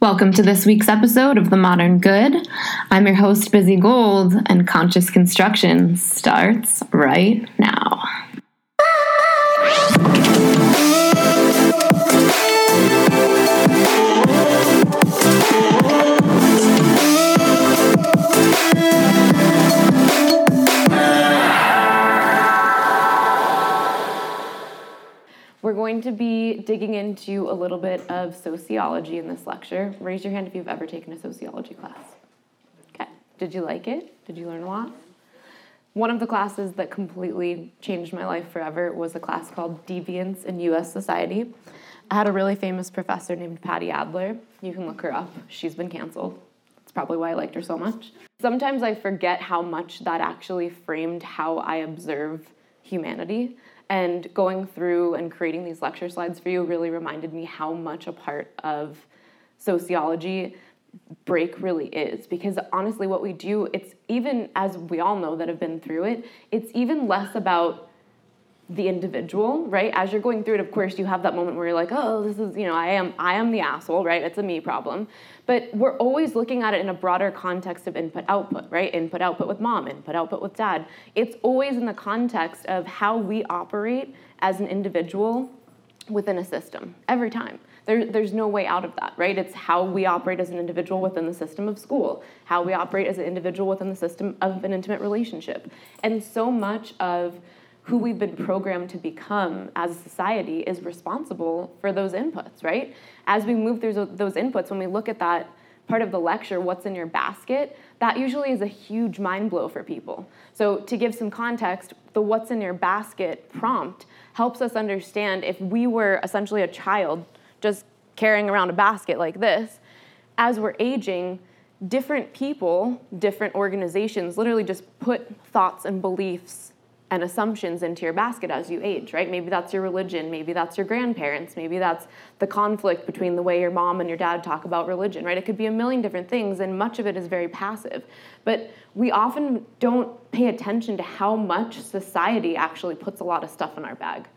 Welcome to this week's episode of The Modern Good. I'm your host, Bizzie Gold, and Conscious Construction starts right now. Going to be digging into a little bit of sociology in this lecture. Raise your hand if you've ever taken a sociology class. Okay. Did you like it? Did you learn a lot? One of the classes that completely changed my life forever was a class called Deviance in US Society. I had a really famous professor named Patty Adler. You can look her up. She's been canceled. That's probably why I liked her so much. Sometimes I forget how much that actually framed how I observe humanity. And going through and creating these lecture slides for you really reminded me how much a part of sociology break really is. Because honestly what we do it's even as we all know that have been through it it's even less about the individual, right? As you're going through it, of course, you have that moment where you're like, oh, this is, you know, I am I am the asshole, right? It's a me problem. But we're always looking at it in a broader context of input output, right? Input output with mom, input output with dad. It's always in the context of how we operate as an individual within a system every time. There, there's no way out of that, right? It's how we operate as an individual within the system of school, how we operate as an individual within the system of an intimate relationship. And so much of who we've been programmed to become as a society is responsible for those inputs, right? As we move through those inputs, when we look at that part of the lecture, what's in your basket, that usually is a huge mind blow for people. So, to give some context, the what's in your basket prompt helps us understand if we were essentially a child just carrying around a basket like this, as we're aging, different people, different organizations literally just put thoughts and beliefs and assumptions into your basket as you age, right? Maybe that's your religion, maybe that's your grandparents, maybe that's the conflict between the way your mom and your dad talk about religion, right? It could be a million different things, and much of it is very passive. But we often don't pay attention to how much society actually puts a lot of stuff in our bag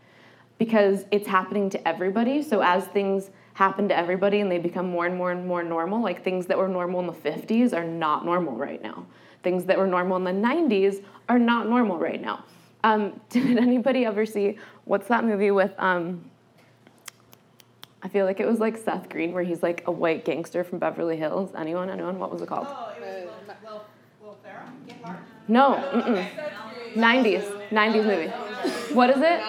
because it's happening to everybody. So as things happen to everybody and they become more and more and more normal, like things that were normal in the 50s are not normal right now. Things that were normal in the 90s are not normal right now. Um, did anybody ever see what's that movie with? Um, I feel like it was like Seth Green, where he's like a white gangster from Beverly Hills. Anyone? Anyone? What was it called? Oh, it was Will, Will, Ferrell? Get Martin? No, mm-mm. 90s, 90s movie. What is it?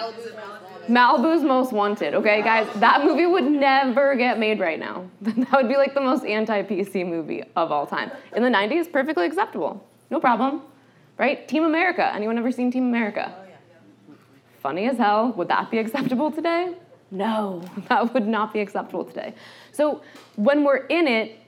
Malibu's Most Wanted. Okay, guys, that movie would never get made right now. that would be like the most anti-PC movie of all time. In the 90s, perfectly acceptable. No problem right? Team America. Anyone ever seen Team America? Oh, yeah. Funny as hell. Would that be acceptable today? No, that would not be acceptable today. So when we're in it,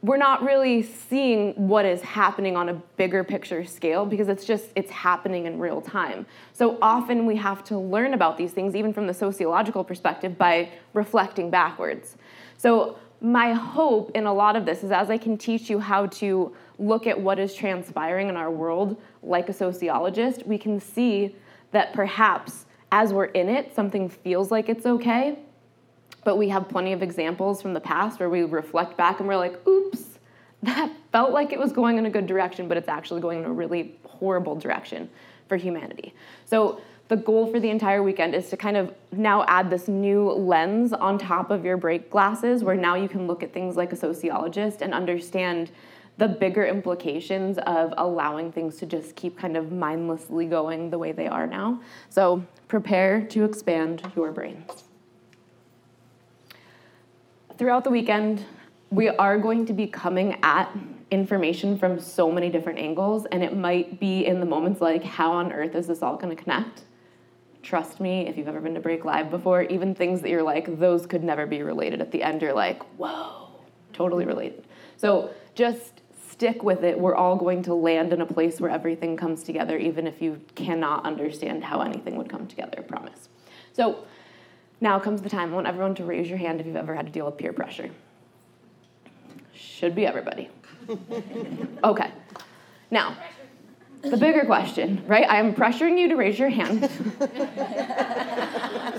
we're not really seeing what is happening on a bigger picture scale because it's just it's happening in real time so often we have to learn about these things even from the sociological perspective by reflecting backwards so my hope in a lot of this is as I can teach you how to look at what is transpiring in our world like a sociologist, we can see that perhaps as we're in it, something feels like it's okay, but we have plenty of examples from the past where we reflect back and we're like, oops, that felt like it was going in a good direction, but it's actually going in a really horrible direction for humanity. So the goal for the entire weekend is to kind of now add this new lens on top of your break glasses where now you can look at things like a sociologist and understand the bigger implications of allowing things to just keep kind of mindlessly going the way they are now. So prepare to expand your brains. Throughout the weekend, we are going to be coming at information from so many different angles, and it might be in the moments like, how on earth is this all going to connect? Trust me, if you've ever been to Break Live before, even things that you're like, those could never be related. At the end, you're like, whoa, totally related. So just stick with it. We're all going to land in a place where everything comes together, even if you cannot understand how anything would come together, promise. So now comes the time. I want everyone to raise your hand if you've ever had to deal with peer pressure. Should be everybody. okay. Now, the bigger question, right? I am pressuring you to raise your hand.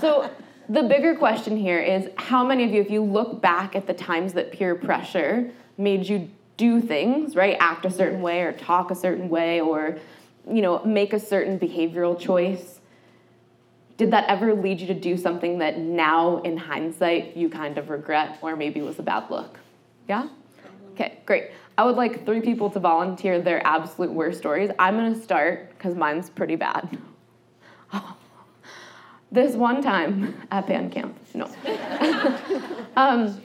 so, the bigger question here is how many of you, if you look back at the times that peer pressure made you do things, right, act a certain way or talk a certain way or, you know, make a certain behavioral choice, did that ever lead you to do something that now in hindsight you kind of regret or maybe was a bad look? Yeah? Okay, great. I would like three people to volunteer their absolute worst stories. I'm gonna start because mine's pretty bad. this one time at band camp. No. um,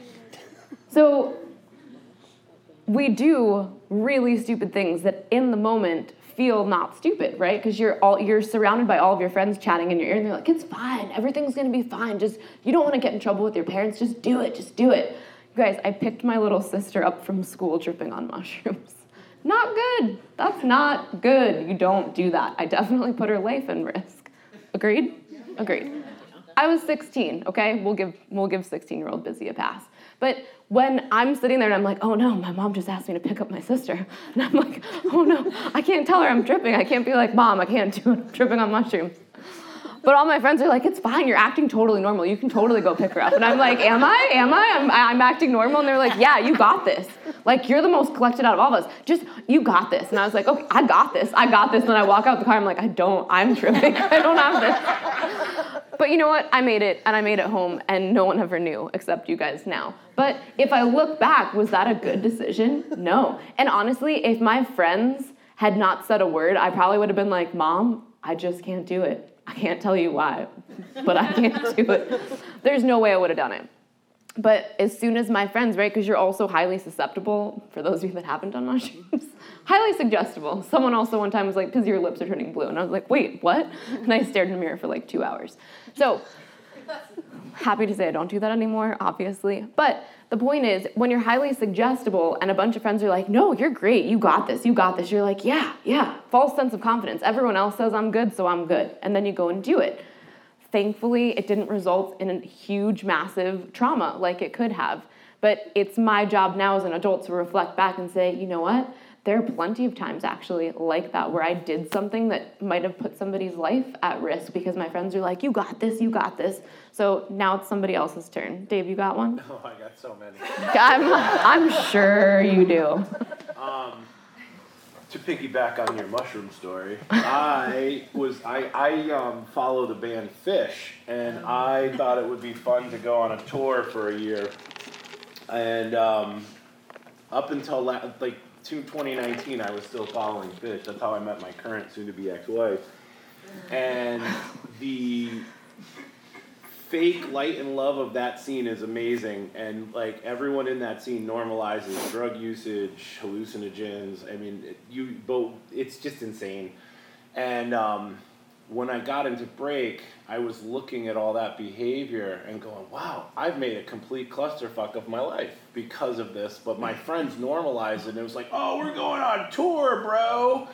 so we do really stupid things that in the moment feel not stupid, right? Because you're all you're surrounded by all of your friends chatting in your ear, and they're like, "It's fine. Everything's gonna be fine. Just you don't want to get in trouble with your parents. Just do it. Just do it." You guys, I picked my little sister up from school dripping on mushrooms. Not good. That's not good. You don't do that. I definitely put her life in risk. Agreed? Agreed. I was 16, okay? We'll give we'll give 16-year-old Bizzie a pass. But when I'm sitting there and I'm like, oh no, my mom just asked me to pick up my sister. And I'm like, oh no, I can't tell her I'm tripping. I can't be like, mom, I can't do it. I'm tripping on mushrooms. But all my friends are like, it's fine, you're acting totally normal. You can totally go pick her up. And I'm like, am I? Am I? I'm, I'm acting normal? And they're like, yeah, you got this. Like, you're the most collected out of all of us. Just, you got this. And I was like, okay, I got this. I got this. And then I walk out the car, I'm like, I don't, I'm tripping. I don't have this. But you know what? I made it, and I made it home, and no one ever knew except you guys now. But if I look back, was that a good decision? No. And honestly, if my friends had not said a word, I probably would have been like, Mom, I just can't do it. I can't tell you why, but I can't do it. There's no way I would have done it. But as soon as my friends, right, because you're also highly susceptible, for those of you that haven't done mushrooms, highly suggestible. Someone also one time was like, because your lips are turning blue. And I was like, wait, what? And I stared in the mirror for like two hours. So, happy to say I don't do that anymore, obviously. But the point is, when you're highly suggestible and a bunch of friends are like, no, you're great, you got this, you got this, you're like, yeah, yeah, false sense of confidence. Everyone else says I'm good, so I'm good. And then you go and do it. Thankfully, it didn't result in a huge, massive trauma like it could have. But it's my job now as an adult to reflect back and say, you know what? There are plenty of times actually like that where I did something that might have put somebody's life at risk because my friends are like, you got this, you got this. So now it's somebody else's turn. Dave, you got one? Oh, I got so many. I'm, I'm sure you do. Um, to piggyback on your mushroom story, I was I I um, follow the band Phish, and I thought it would be fun to go on a tour for a year, and um, up until la- like to 2019, I was still following Phish. That's how I met my current soon-to-be ex-wife. And the fake light and love of that scene is amazing. And like everyone in that scene normalizes drug usage, hallucinogens. I mean, you both. It's just insane. And um, when I got into break, I was looking at all that behavior and going, wow, I've made a complete clusterfuck of my life because of this. But my friends normalized it and it was like, oh, we're going on tour, bro.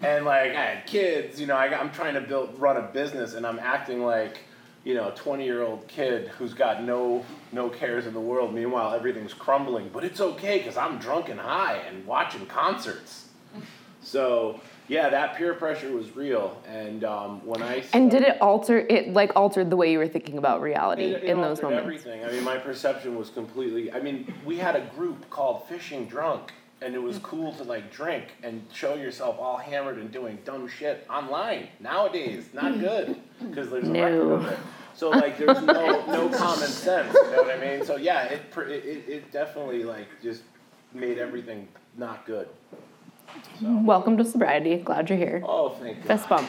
And like, I had kids, you know, I, am trying to build, run a business and I'm acting like, you know, a 20 year old kid who's got no, no cares in the world. Meanwhile, everything's crumbling. But it's okay because I'm drunk and high and watching concerts. So, yeah, that peer pressure was real, and um, when I and did it alter it like altered the way you were thinking about reality it, it in those moments? Everything. I mean, my perception was completely. I mean, we had a group called Fishing Drunk, and it was cool to like drink and show yourself all hammered and doing dumb shit online. Nowadays, not good because there's a no. record of it. So like, there's no no common sense. You know what I mean? So yeah, it it, it definitely like just made everything not good. So. Welcome to sobriety. Glad you're here. Oh, thank you. Fist bump.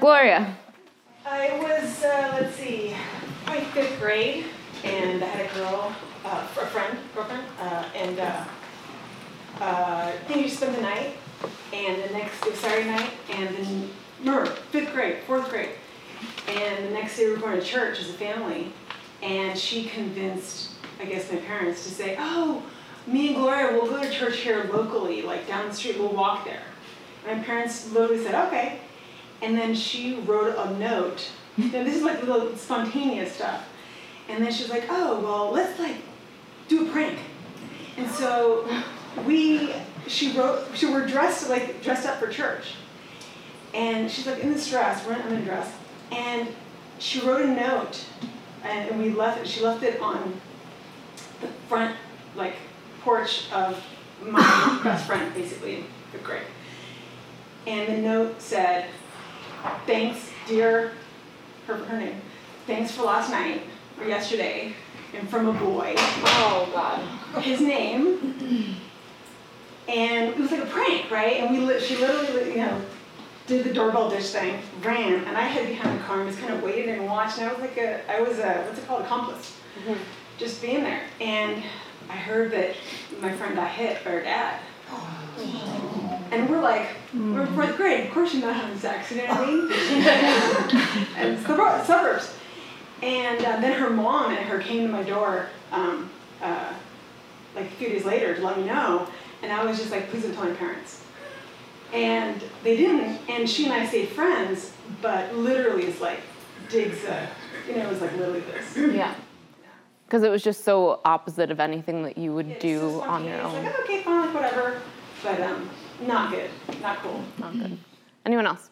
Gloria. I was, uh, let's see, probably fifth grade, and I had a girl, uh, a friend, girlfriend, uh, and uh, uh, to spend the night, and the next, it was Saturday night, and then, remember, fifth grade, fourth grade, and the next day we were going to church as a family, and she convinced, I guess, my parents to say, oh, me and Gloria will go to church here locally, like down the street, we'll walk there. My parents literally said, okay. And then she wrote a note. Now, this is like little spontaneous stuff. And then she's like, oh, well, let's like do a prank. And so we, she wrote, so we're dressed like dressed up for church. And she's like in this dress, we're in a dress. And she wrote a note and we left, it, she left it on the front, like, porch of my best friend, basically, in fifth grade. And the note said, thanks, dear, her, her name, thanks for last night, or yesterday, and from a boy, Oh, God. his name. And it was like a prank, right? And we, li- she literally, you know, did the doorbell dish thing, ran, and I hid behind the car and was kind of waited and watched, and I was like a, I was a, what's it called, accomplice, mm-hmm. just being there. And I heard that my friend got hit by her dad. And we're like, we're in fourth grade, of course you're not having sex, you know what I mean? and it's the ro- suburbs. And uh, then her mom and her came to my door, um, uh, like a few days later to let me know, and I was just like, please don't tell my parents. And they didn't, and she and I stayed friends, but literally it's like digs a, you know, it was like literally this. Yeah. Because it was just so opposite of anything that you would It's do just on your own. Like, okay, fine, like, whatever, but um, not good, not cool. Not good. Anyone else?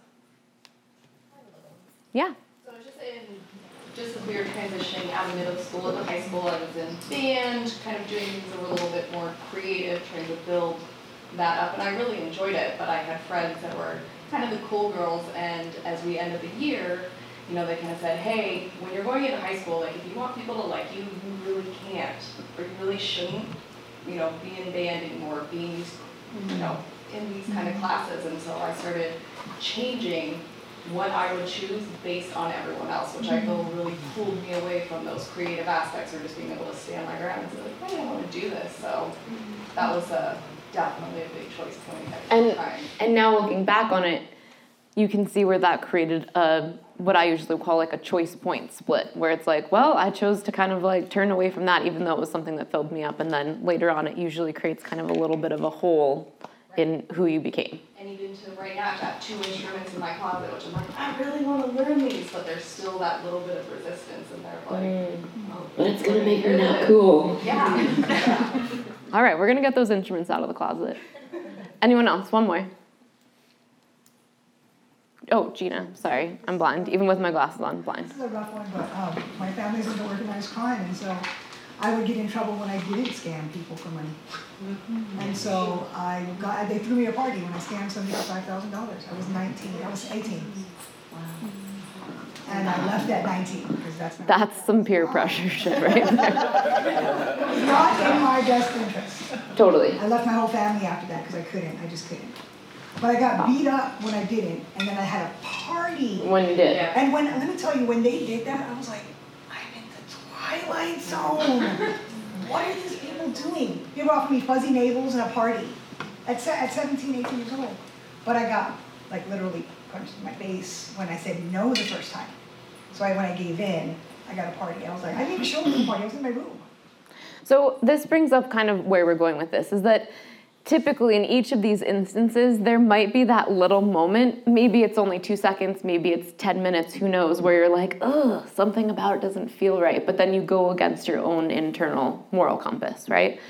Yeah. So I was just in, just as we were transitioning out of middle school into high school, I was in band, kind of doing things that were a little bit more creative, trying to build that up, and I really enjoyed it, but I had friends that were kind of the cool girls, and as we ended the year, you know, they kind of said, hey, when you're going into high school, like, if you want people to like you, you really can't, or you really shouldn't, you know, be in band anymore, be in these, you mm-hmm. know, in these kind of classes, and so I started changing what I would choose based on everyone else, which I mm-hmm. feel really pulled me away from those creative aspects or just being able to stand my ground and say, like, I don't want to do this. So mm-hmm. that was a, definitely a big choice point And time. and now looking back on it, you can see where that created a what I usually call like a choice point split, where it's like, well, I chose to kind of like turn away from that, even though it was something that filled me up, and then later on, it usually creates kind of a little bit of a hole in who you became. And even to right now, I've got two instruments in my closet, which I'm like, I really want to learn these, but there's still that little bit of resistance, and they're like, mm. oh, But it's gonna make her not cool. Yeah. All right, we're gonna get those instruments out of the closet. Anyone else? One more. Oh, Gina, sorry, I'm blind. Even with my glasses on, blind. This is a rough one, but um, my family's into organized crime, and so I would get in trouble when I didn't scam people for money. And so I got, they threw me a party when I scammed somebody for five thousand dollars. I was nineteen, I was eighteen. Wow. And I left at nineteen, because that's. That's some peer pressure shit right there. Not in my best interest. Totally. I left my whole family after that, because I couldn't, I just couldn't. But I got beat up when I didn't, and then I had a party. When you did. Yeah. And when, let me tell you, when they did that, I was like, I'm in the twilight zone. What are these people doing? People offered me fuzzy navels and a party at, se- at 17, 18 years old. But I got like literally punched in my face when I said no the first time. So I, when I gave in, I got a party. I was like, I didn't even show up to the party. I was in my room. So this brings up kind of where we're going with this is that typically in each of these instances there might be that little moment maybe it's only 2 seconds maybe it's 10 minutes who knows where you're like ugh something about it doesn't feel right but then you go against your own internal moral compass right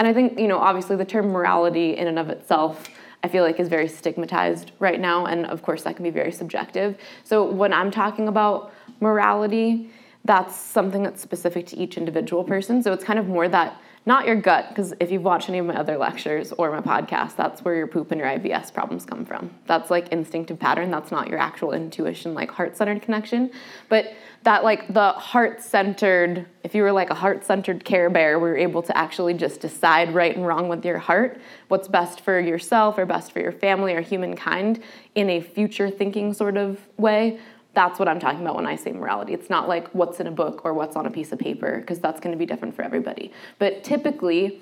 and i think you know obviously the term morality in and of itself I feel like is very stigmatized right now, and of course that can be very subjective. So when I'm talking about morality, that's something that's specific to each individual person. So it's kind of more that not your gut, because if you've watched any of my other lectures or my podcast, that's where your poop and your IBS problems come from. That's like instinctive pattern. That's not your actual intuition, like heart centered connection. But that, like the heart centered, if you were like a heart centered care bear, where you're able to actually just decide right and wrong with your heart, what's best for yourself or best for your family or humankind in a future thinking sort of way, that's what I'm talking about when I say morality. It's not like what's in a book or what's on a piece of paper, because that's going to be different for everybody. But typically,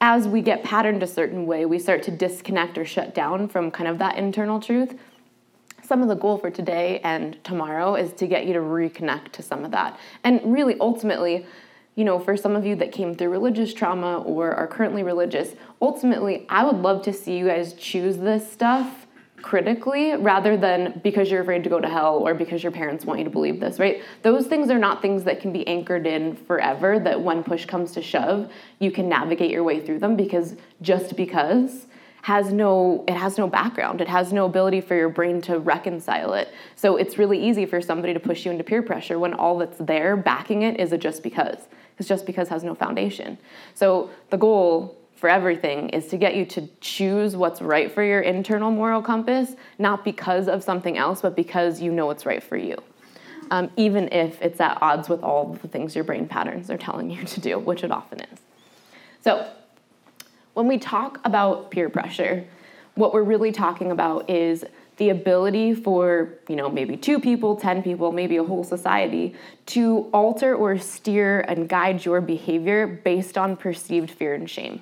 as we get patterned a certain way, we start to disconnect or shut down from kind of that internal truth. Some of the goal for today and tomorrow is to get you to reconnect to some of that. And really, ultimately, you know, for some of you that came through religious trauma or are currently religious, ultimately, I would love to see you guys choose this stuff critically rather than because you're afraid to go to hell or because your parents want you to believe this, right? Those things are not things that can be anchored in forever, that when push comes to shove, you can navigate your way through them because just because has no it has no background. It has no ability for your brain to reconcile it. So it's really easy for somebody to push you into peer pressure when all that's there backing it is a just because. Because just because has no foundation. So the goal for everything is to get you to choose what's right for your internal moral compass not because of something else but because you know what's right for you. Um, even if it's at odds with all the things your brain patterns are telling you to do which it often is. So when we talk about peer pressure, what we're really talking about is the ability for, you know, maybe two people, 10 people, maybe a whole society to alter or steer and guide your behavior based on perceived fear and shame,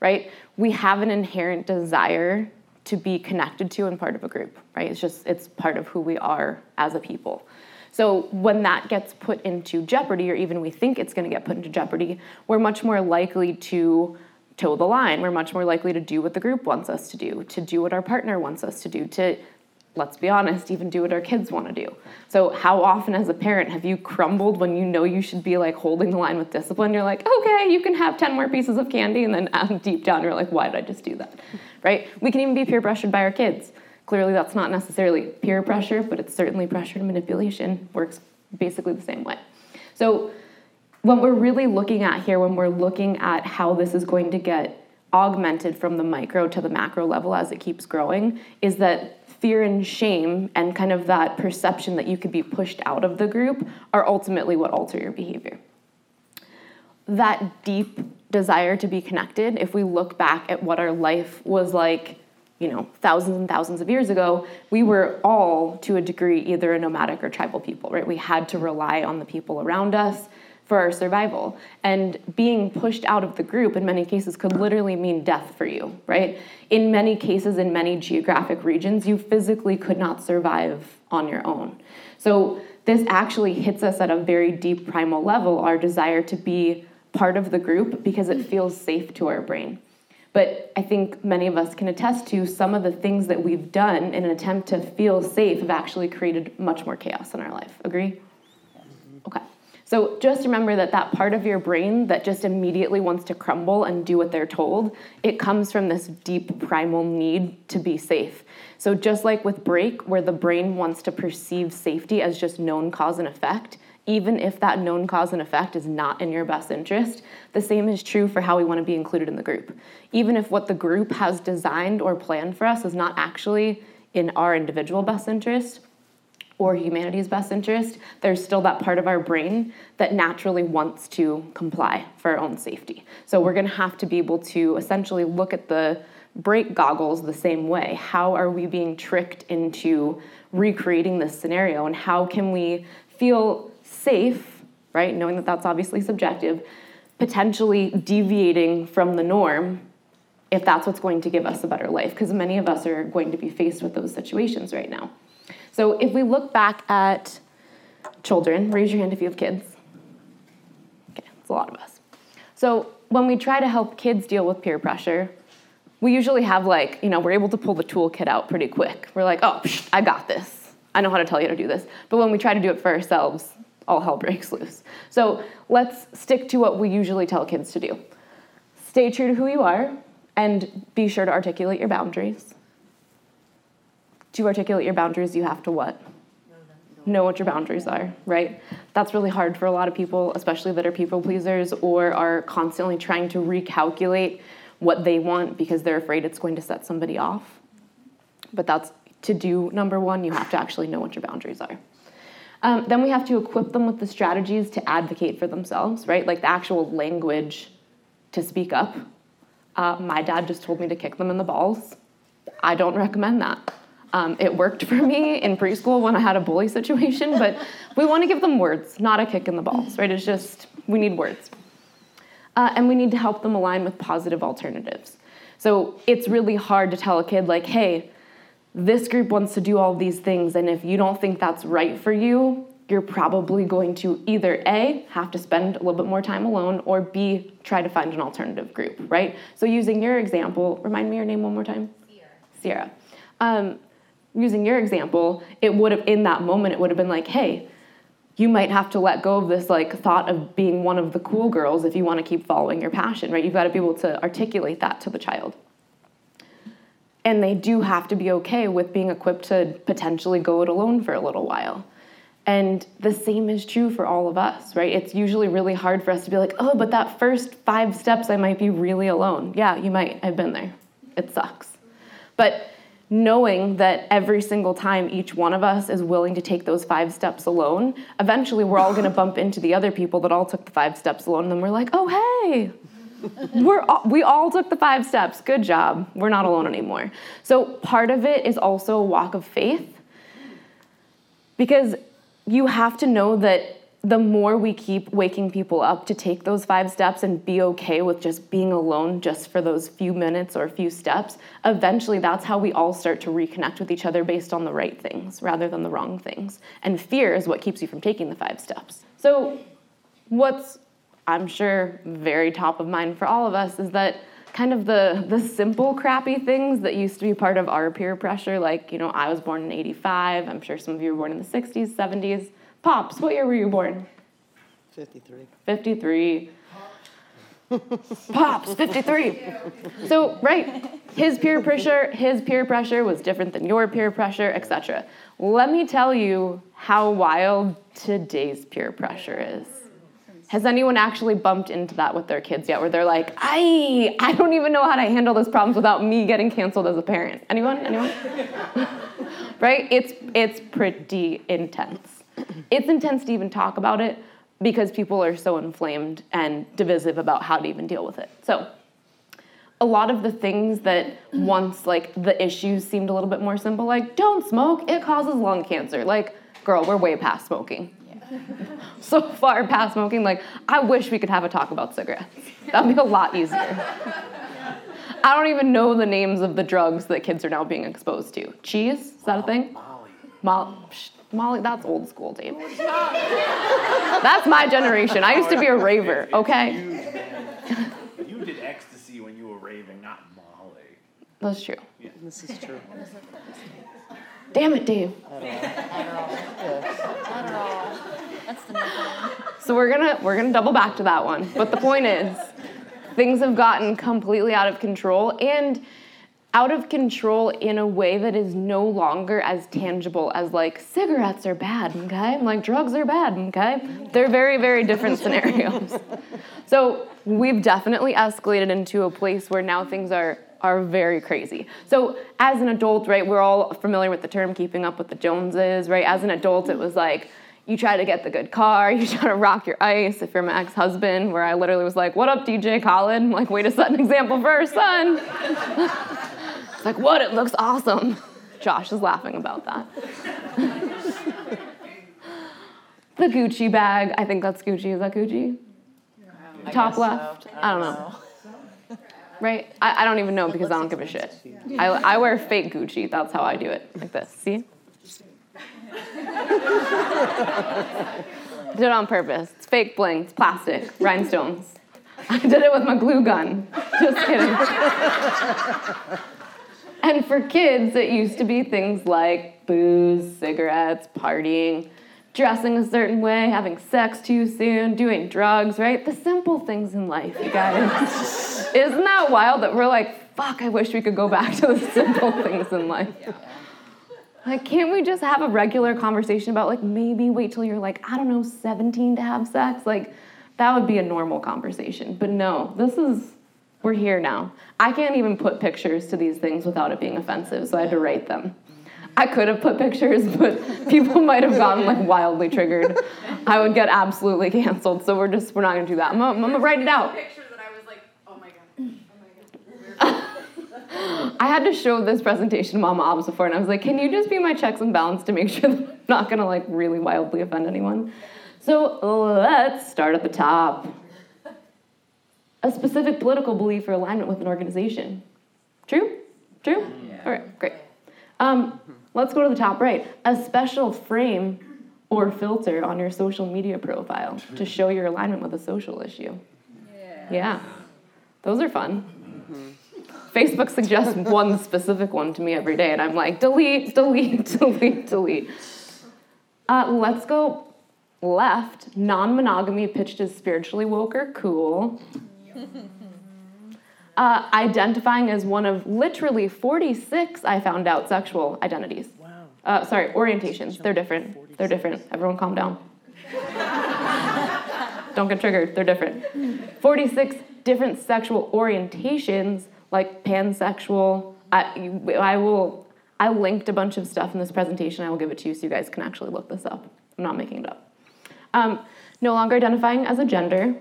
right? We have an inherent desire to be connected to and part of a group, right? It's just, it's part of who we are as a people. So when that gets put into jeopardy, or even we think it's going to get put into jeopardy, we're much more likely to toe the line. We're much more likely to do what the group wants us to do, to do what our partner wants us to do, to, let's be honest, even do what our kids want to do. So, how often as a parent have you crumbled when you know you should be like holding the line with discipline? You're like, okay, you can have 10 more pieces of candy, and then um, deep down you're like, why did I just do that? Right? We can even be peer pressured by our kids. Clearly, that's not necessarily peer pressure, but it's certainly pressure and manipulation. Works basically the same way. So, what we're really looking at here when we're looking at how this is going to get augmented from the micro to the macro level as it keeps growing is that fear and shame and kind of that perception that you could be pushed out of the group are ultimately what alter your behavior. That deep desire to be connected, if we look back at what our life was like, you know, thousands and thousands of years ago, we were all to a degree either a nomadic or tribal people, right? We had to rely on the people around us for our survival. And being pushed out of the group in many cases could literally mean death for you, right? In many cases, in many geographic regions, you physically could not survive on your own. So this actually hits us at a very deep primal level, our desire to be part of the group because it feels safe to our brain. But I think many of us can attest to some of the things that we've done in an attempt to feel safe have actually created much more chaos in our life. Agree? Okay. So just remember that that part of your brain that just immediately wants to crumble and do what they're told, it comes from this deep primal need to be safe. So just like with break, where the brain wants to perceive safety as just known cause and effect, even if that known cause and effect is not in your best interest, the same is true for how we want to be included in the group. Even if what the group has designed or planned for us is not actually in our individual best interest, or humanity's best interest, there's still that part of our brain that naturally wants to comply for our own safety. So we're going to have to be able to essentially look at the break goggles the same way. How are we being tricked into recreating this scenario, and how can we feel safe, right? Knowing that that's obviously subjective, potentially deviating from the norm if that's what's going to give us a better life, because many of us are going to be faced with those situations right now. So if we look back at children, raise your hand if you have kids. Okay, it's a lot of us. So when we try to help kids deal with peer pressure, we usually have like, you know, we're able to pull the toolkit out pretty quick. We're like, oh, psh, I got this. I know how to tell you to do this. But when we try to do it for ourselves, all hell breaks loose. So let's stick to what we usually tell kids to do. Stay true to who you are and be sure to articulate your boundaries to articulate your boundaries, you have to what? Know what your boundaries are, right? That's really hard for a lot of people, especially that are people pleasers or are constantly trying to recalculate what they want because they're afraid it's going to set somebody off. But that's to do number one, you have to actually know what your boundaries are. Um, then we have to equip them with the strategies to advocate for themselves, right? Like the actual language to speak up. Uh, my dad just told me to kick them in the balls. I don't recommend that. Um, it worked for me in preschool when I had a bully situation, but we want to give them words, not a kick in the balls, right? It's just, we need words. Uh, and we need to help them align with positive alternatives. So it's really hard to tell a kid, like, hey, this group wants to do all these things, and if you don't think that's right for you, you're probably going to either A, have to spend a little bit more time alone, or B, try to find an alternative group, right? So using your example, remind me your name one more time? Sierra. Sierra. Um, using your example, it would have in that moment it would have been like, hey, you might have to let go of this like thought of being one of the cool girls if you want to keep following your passion, right? You've got to be able to articulate that to the child. And they do have to be okay with being equipped to potentially go it alone for a little while. And the same is true for all of us, right? It's usually really hard for us to be like, oh, but that first five steps, I might be really alone. Yeah, you might. I've been there. It sucks. But knowing that every single time each one of us is willing to take those five steps alone, eventually we're all going to bump into the other people that all took the five steps alone, and then we're like, oh, hey, we're all, we all took the five steps. Good job. We're not alone anymore. So part of it is also a walk of faith because you have to know that the more we keep waking people up to take those five steps and be okay with just being alone just for those few minutes or a few steps, eventually that's how we all start to reconnect with each other based on the right things rather than the wrong things. And fear is what keeps you from taking the five steps. So, what's I'm sure very top of mind for all of us is that kind of the the simple crappy things that used to be part of our peer pressure like you know i was born in 85 i'm sure some of you were born in the 60s 70s pops what year were you born 53. 53 pops 53 so right his peer pressure his peer pressure was different than your peer pressure etc let me tell you how wild today's peer pressure is has anyone actually bumped into that with their kids yet where they're like, I I don't even know how to handle this problems without me getting canceled as a parent? Anyone? Anyone? right? It's it's pretty intense. It's intense to even talk about it because people are so inflamed and divisive about how to even deal with it. So a lot of the things that mm-hmm. once like the issues seemed a little bit more simple, like don't smoke, it causes lung cancer. Like, girl, we're way past smoking Yeah. so far past smoking. Like, I wish we could have a talk about cigarettes. That'd be a lot easier. I don't even know the names of the drugs that kids are now being exposed to. Cheese? Is that a thing? Molly. Molly. Molly, that's old school, Dave. that's my generation. I used to be a raver, okay? You did ecstasy when you were raving, not Molly. That's true. This is true. Damn it, Dave. That's the new. So we're gonna we're gonna double back to that one. But the point is, things have gotten completely out of control and out of control in a way that is no longer as tangible as like cigarettes are bad, okay? Like drugs are bad, okay? They're very, very different scenarios. So we've definitely escalated into a place where now things are are very crazy. So as an adult, right, we're all familiar with the term keeping up with the Joneses, right? As an adult, it was like you try to get the good car, you try to rock your ice. If you're my ex-husband, where I literally was like, "What up, DJ Khaled?" I'm like, way to set an example for her son. like, what? It looks awesome. Josh is laughing about that. the Gucci bag. I think that's Gucci. Is that Gucci? Top left. I don't know. Right? I, I don't even know because I don't give a shit. I, I wear fake Gucci. That's how I do it. Like this. See? did it on purpose. It's fake bling. It's plastic. Rhinestones. I did it with my glue gun. Just kidding. And for kids, it used to be things like booze, cigarettes, partying, dressing a certain way, having sex too soon, doing drugs, right? The simple things in life, you guys. Isn't that wild that we're like, fuck, I wish we could go back to the simple things in life? Like, can't we just have a regular conversation about, like, maybe wait till you're, like, I don't know, 17 to have sex? Like, that would be a normal conversation. But no, this is, we're here now. I can't even put pictures to these things without it being offensive, so I had to write them. I could have put pictures, but people might have gotten like wildly triggered. I would get absolutely canceled, so we're just, we're not gonna do that. I'm gonna, I'm gonna write it out. I was like, oh my god, oh. I had to show this presentation to Mama Obbs before, and I was like, can you just be my checks and balance to make sure that I'm not gonna like really wildly offend anyone? So let's start at the top. A specific political belief or alignment with an organization. True? True? All right, great. Um, let's go to the top right. A special frame or filter on your social media profile to show your alignment with a social issue. Yeah. Those are fun. Facebook suggests one specific one to me every day, and I'm like, delete, delete, delete, delete. Uh, let's go left. Non monogamy pitched as spiritually woke or cool. uh, identifying as one of literally 46, I found out, sexual identities. Wow. Uh, sorry, orientations. They're different. They're different. Everyone calm down. Don't get triggered. They're different. 46 different sexual orientations, like pansexual. I, I will. I linked a bunch of stuff in this presentation. I will give it to you so you guys can actually look this up. I'm not making it up. Um, no longer identifying as a gender,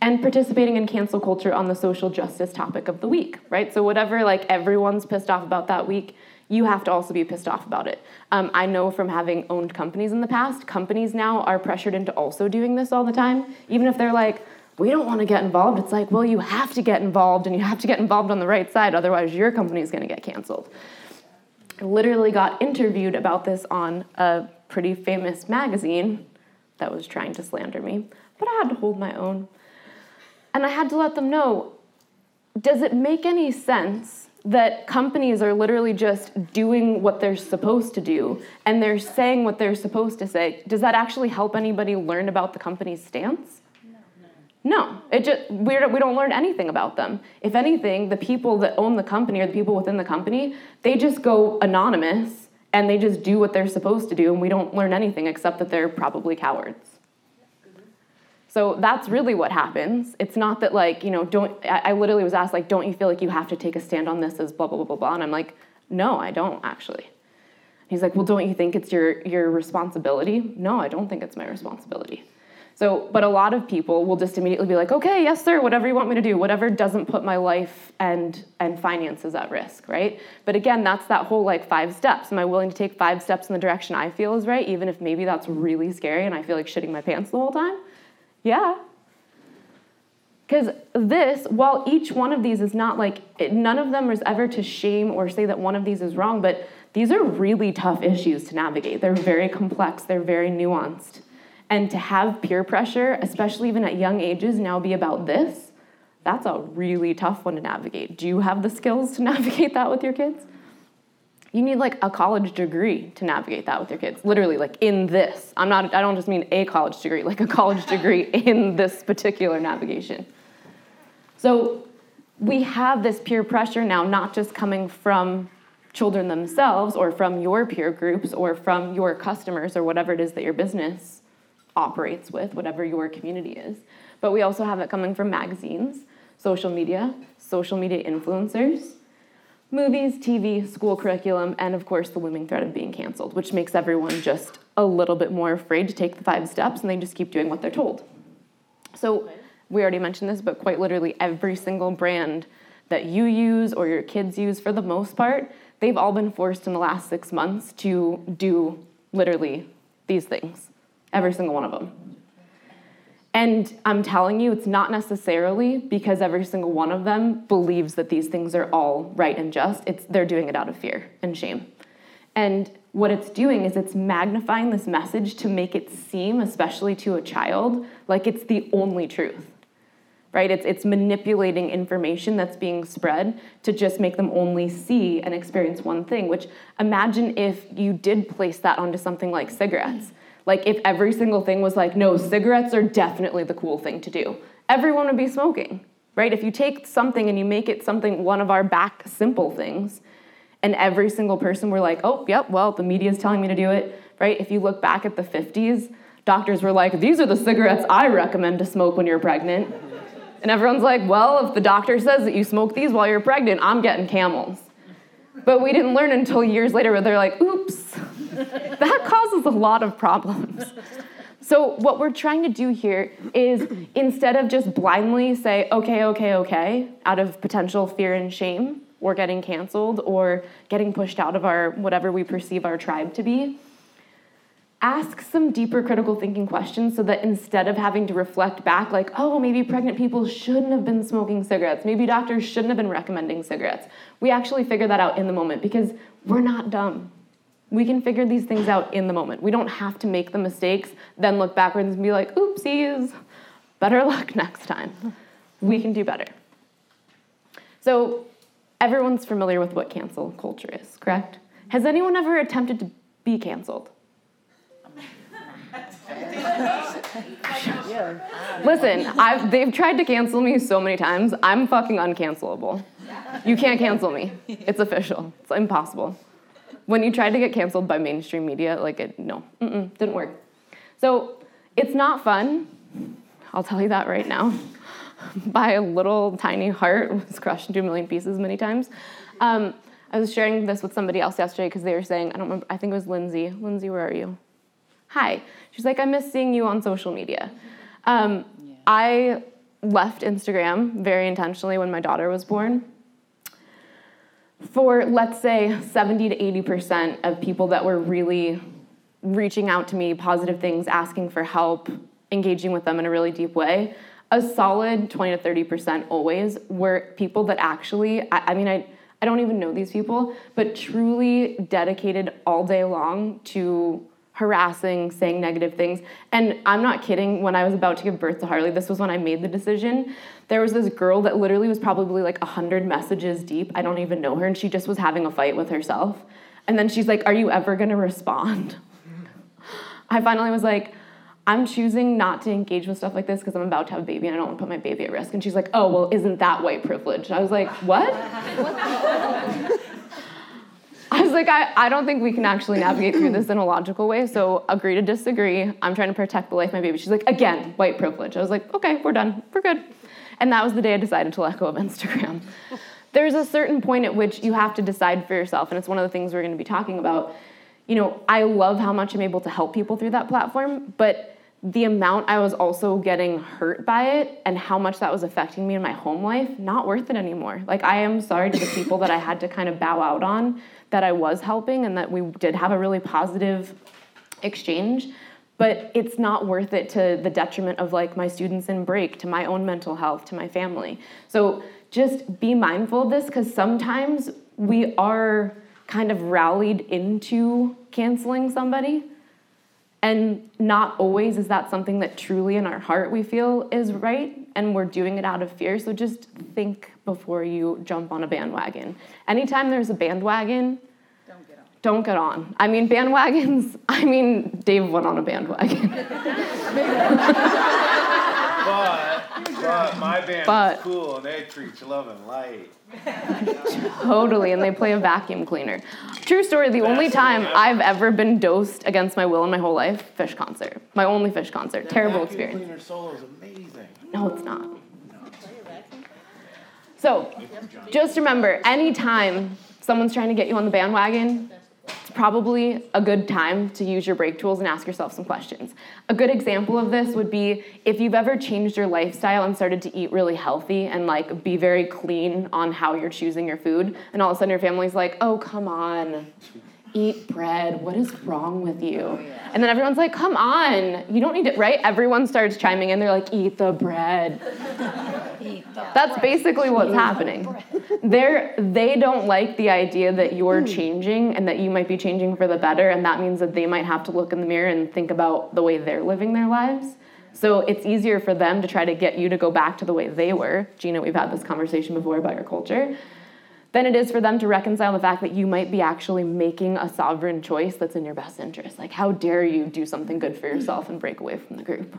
and participating in cancel culture on the social justice topic of the week, right? So whatever like everyone's pissed off about that week, you have to also be pissed off about it. Um, I know from having owned companies in the past, companies now are pressured into also doing this all the time, even if they're like, we don't want to get involved. It's like, well, you have to get involved, and you have to get involved on the right side, otherwise your company is going to get canceled. I literally got interviewed about this on a pretty famous magazine that was trying to slander me, but I had to hold my own. And I had to let them know does it make any sense that companies are literally just doing what they're supposed to do and they're saying what they're supposed to say? Does that actually help anybody learn about the company's stance? No, No. it just we don't, we don't learn anything about them. If anything, the people that own the company or the people within the company, they just go anonymous and they just do what they're supposed to do, and we don't learn anything except that they're probably cowards. So that's really what happens. It's not that like, you know, don't I, I literally was asked like, don't you feel like you have to take a stand on this as blah blah blah blah blah? And I'm like, no, I don't actually. He's like, well, don't you think it's your your responsibility? No, I don't think it's my responsibility. So, but a lot of people will just immediately be like, okay, yes, sir, whatever you want me to do, whatever doesn't put my life and and finances at risk, right? But again, that's that whole like five steps. Am I willing to take five steps in the direction I feel is right, even if maybe that's really scary and I feel like shitting my pants the whole time? Yeah. Because this, while each one of these is not like, it, none of them is ever to shame or say that one of these is wrong, but these are really tough issues to navigate. They're very complex, they're very nuanced. And to have peer pressure, especially even at young ages, now be about this, that's a really tough one to navigate. Do you have the skills to navigate that with your kids? You need like a college degree to navigate that with your kids. Literally, like in this. I'm not, I don't just mean a college degree, like a college degree in this particular navigation. So we have this peer pressure now, not just coming from children themselves or from your peer groups or from your customers or whatever it is that your business operates with, whatever your community is. But we also have it coming from magazines, social media, social media influencers, movies, TV, school curriculum, and of course the looming threat of being canceled, which makes everyone just a little bit more afraid to take the five steps and they just keep doing what they're told. So we already mentioned this, but quite literally every single brand that you use or your kids use for the most part, they've all been forced in the last six months to do literally these things every single one of them. And I'm telling you, it's not necessarily because every single one of them believes that these things are all right and just. It's they're doing it out of fear and shame. And what it's doing is it's magnifying this message to make it seem, especially to a child, like it's the only truth. Right? It's it's manipulating information that's being spread to just make them only see and experience one thing, which imagine if you did place that onto something like cigarettes like, if every single thing was like, no, cigarettes are definitely the cool thing to do, everyone would be smoking, right? If you take something and you make it something, one of our back simple things, and every single person were like, oh, yep, well, the media is telling me to do it, right? If you look back at the 50s, doctors were like, these are the cigarettes I recommend to smoke when you're pregnant. And everyone's like, well, if the doctor says that you smoke these while you're pregnant, I'm getting camels. But we didn't learn until years later where they're like, oops, that causes a lot of problems. So, what we're trying to do here is instead of just blindly say, okay, okay, okay, out of potential fear and shame, or getting canceled, or getting pushed out of our whatever we perceive our tribe to be, ask some deeper critical thinking questions so that instead of having to reflect back, like, oh, maybe pregnant people shouldn't have been smoking cigarettes, maybe doctors shouldn't have been recommending cigarettes, we actually figure that out in the moment because we're not dumb. We can figure these things out in the moment. We don't have to make the mistakes, then look backwards and be like, oopsies, better luck next time. We can do better. So, everyone's familiar with what cancel culture is, correct? Has anyone ever attempted to be canceled? Listen, I've, they've tried to cancel me so many times. I'm fucking uncancelable. You can't cancel me. It's official. It's impossible. When you tried to get canceled by mainstream media, like it, no, mm-mm, didn't work. So it's not fun. I'll tell you that right now. By a little tiny heart was crushed into a million pieces many times. Um, I was sharing this with somebody else yesterday because they were saying, I don't remember, I think it was Lindsay. Lindsay, where are you? Hi. She's like, I miss seeing you on social media. Um, I left Instagram very intentionally when my daughter was born. For let's say 70 to 80% of people that were really reaching out to me, positive things, asking for help, engaging with them in a really deep way, a solid 20 to 30% always were people that actually, I, I mean, I, I don't even know these people, but truly dedicated all day long to harassing, saying negative things. And I'm not kidding, when I was about to give birth to Harley, this was when I made the decision. There was this girl that literally was probably like 100 messages deep. I don't even know her, and she just was having a fight with herself. And then she's like, Are you ever gonna respond? I finally was like, I'm choosing not to engage with stuff like this because I'm about to have a baby and I don't want to put my baby at risk. And she's like, oh, well, isn't that white privilege? I was like, what? Was like, I, I don't think we can actually navigate through this in a logical way, so agree to disagree. I'm trying to protect the life of my baby. She's like, again, white privilege. I was like, okay, we're done, we're good. And that was the day I decided to let go of Instagram. There's a certain point at which you have to decide for yourself, and it's one of the things we're gonna be talking about. You know, I love how much I'm able to help people through that platform, but the amount I was also getting hurt by it and how much that was affecting me in my home life, not worth it anymore. Like, I am sorry to the people that I had to kind of bow out on that I was helping and that we did have a really positive exchange. But it's not worth it to the detriment of like my students in break, to my own mental health, to my family. So just be mindful of this because sometimes we are kind of rallied into canceling somebody and not always is that something that truly in our heart we feel is right, and we're doing it out of fear. So just think before you jump on a bandwagon. Anytime there's a bandwagon, Don't get on. don't get on. I mean, bandwagons, I mean, Dave went on a bandwagon. But, but my band But- is cool and they treat you love and light. totally, and they play a vacuum cleaner. True story, the only time thing ever. I've ever been dosed against my will in my whole life, Phish concert. My only Phish concert. That Terrible vacuum experience. Cleaner solo is amazing. No, it's not. So, just remember anytime someone's trying to get you on the bandwagon, it's probably a good time to use your break tools and ask yourself some questions. A good example of this would be if you've ever changed your lifestyle and started to eat really healthy and like be very clean on how you're choosing your food, and all of a sudden your family's like, oh, come on. Eat bread. What is wrong with you? And then everyone's like, come on. You don't need it, right? Everyone starts chiming in. They're like, eat the bread. That's basically what's happening. They're, they don't like the idea that you're changing and that you might be changing for the better, and that means that they might have to look in the mirror and think about the way they're living their lives. So it's easier for them to try to get you to go back to the way they were. Gina, we've had this conversation before about your culture. Than it is for them to reconcile the fact that you might be actually making a sovereign choice that's in your best interest. Like, how dare you do something good for yourself and break away from the group?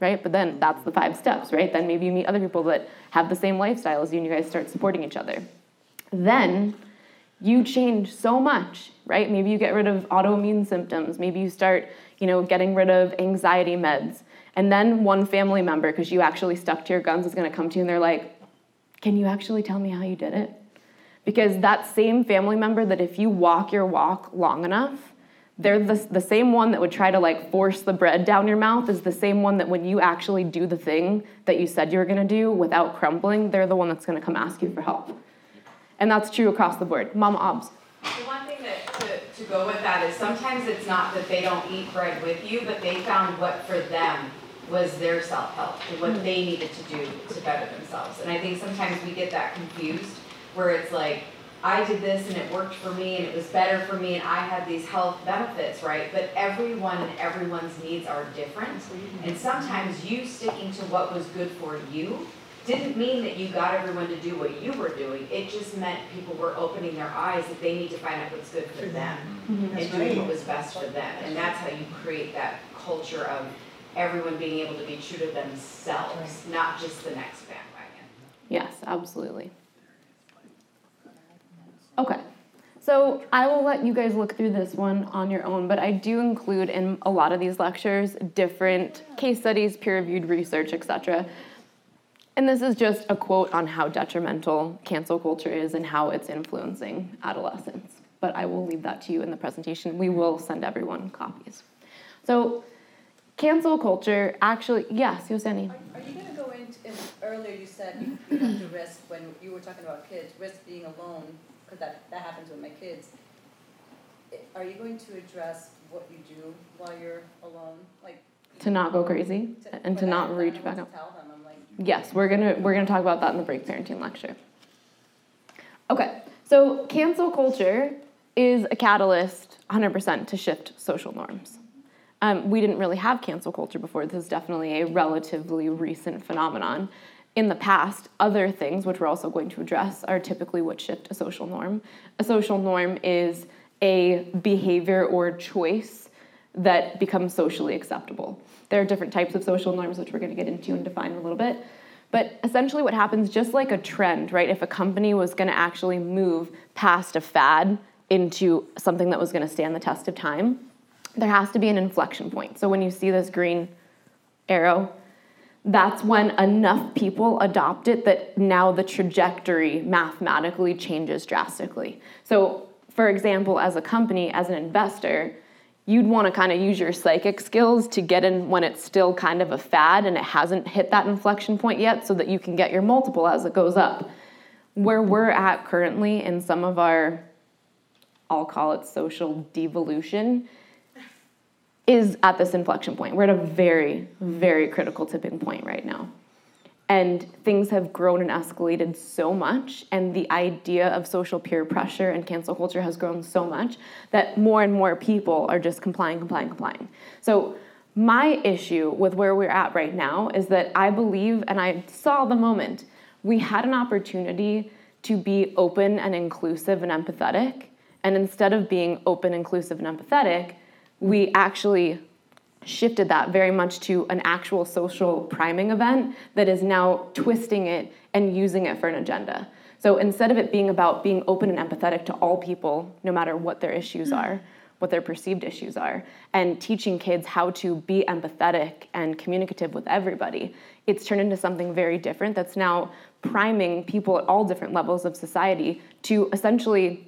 right? But then that's the five steps, right? Then maybe you meet other people that have the same lifestyle as you and you guys start supporting each other. Then you change so much, right? Maybe you get rid of autoimmune symptoms. Maybe you start, you know, getting rid of anxiety meds. And then one family member, because you actually stuck to your guns, is going to come to you and they're like, "Can you actually tell me how you did it?" Because that same family member that if you walk your walk long enough, they're the, the same one that would try to like force the bread down your mouth is the same one that when you actually do the thing that you said you were going to do without crumbling they're the one that's going to come ask you for help. And that's true across the board. Mama obs. The one thing that, to, to go with that is sometimes it's not that they don't eat bread with you, but they found what for them was their self-help, and what mm. they needed to do to better themselves. And I think sometimes we get that confused, where it's like, I did this and it worked for me and it was better for me and I had these health benefits, right? But everyone and everyone's needs are different. Mm-hmm. And sometimes you sticking to what was good for you didn't mean that you got everyone to do what you were doing. It just meant people were opening their eyes that they need to find out what's good for mm-hmm. them mm-hmm. and That's doing right. what was best for them. And that's how you create that culture of everyone being able to be true to themselves, not just the next bandwagon. Yes, absolutely. Okay, so I will let you guys look through this one on your own, but I do include in a lot of these lectures different case studies, peer reviewed research, etc. And this is just a quote on how detrimental cancel culture is and how it's influencing adolescents. But I will leave that to you in the presentation. We will send everyone copies. So, cancel culture actually, yes, Yoseni. Are are you gonna go into, earlier you said you have to risk, when you were talking about kids, risk being alone, because that, that happens with my kids. Are you going to address what you do while you're alone, like? To not go crazy and to not reach back up. Them, like, Yes, we're gonna we're gonna talk about that in the break parenting lecture. Okay, so cancel culture is a catalyst 100% to shift social norms. Um, we didn't really have cancel culture before. This is definitely a relatively recent phenomenon. In the past, other things, which we're also going to address, are typically what shift a social norm. A social norm is a behavior or choice that becomes socially acceptable. There are different types of social norms, which we're going to get into and define in a little bit. But essentially, what happens, just like a trend, right? If a company was going to actually move past a fad into something that was going to stand the test of time, there has to be an inflection point. So when you see this green arrow, that's when enough people adopt it that now the trajectory mathematically changes drastically. So, for example, as a company, as an investor, you'd want to kind of use your psychic skills to get in when it's still kind of a fad and it hasn't hit that inflection point yet so that you can get your multiple as it goes up. Where we're at currently in some of our, I'll call it social devolution, is at this inflection point. We're at a very, very critical tipping point right now. And things have grown and escalated so much, and the idea of social peer pressure and cancel culture has grown so much that more and more people are just complying, complying, complying. So, my issue with where we're at right now is that I believe, and I saw the moment, we had an opportunity to be open and inclusive and empathetic. And instead of being open, inclusive, and empathetic, we actually shifted that very much to an actual social priming event that is now twisting it and using it for an agenda. So instead of it being about being open and empathetic to all people, no matter what their issues hmm. are, what their perceived issues are, and teaching kids how to be empathetic and communicative with everybody, it's turned into something very different that's now priming people at all different levels of society to essentially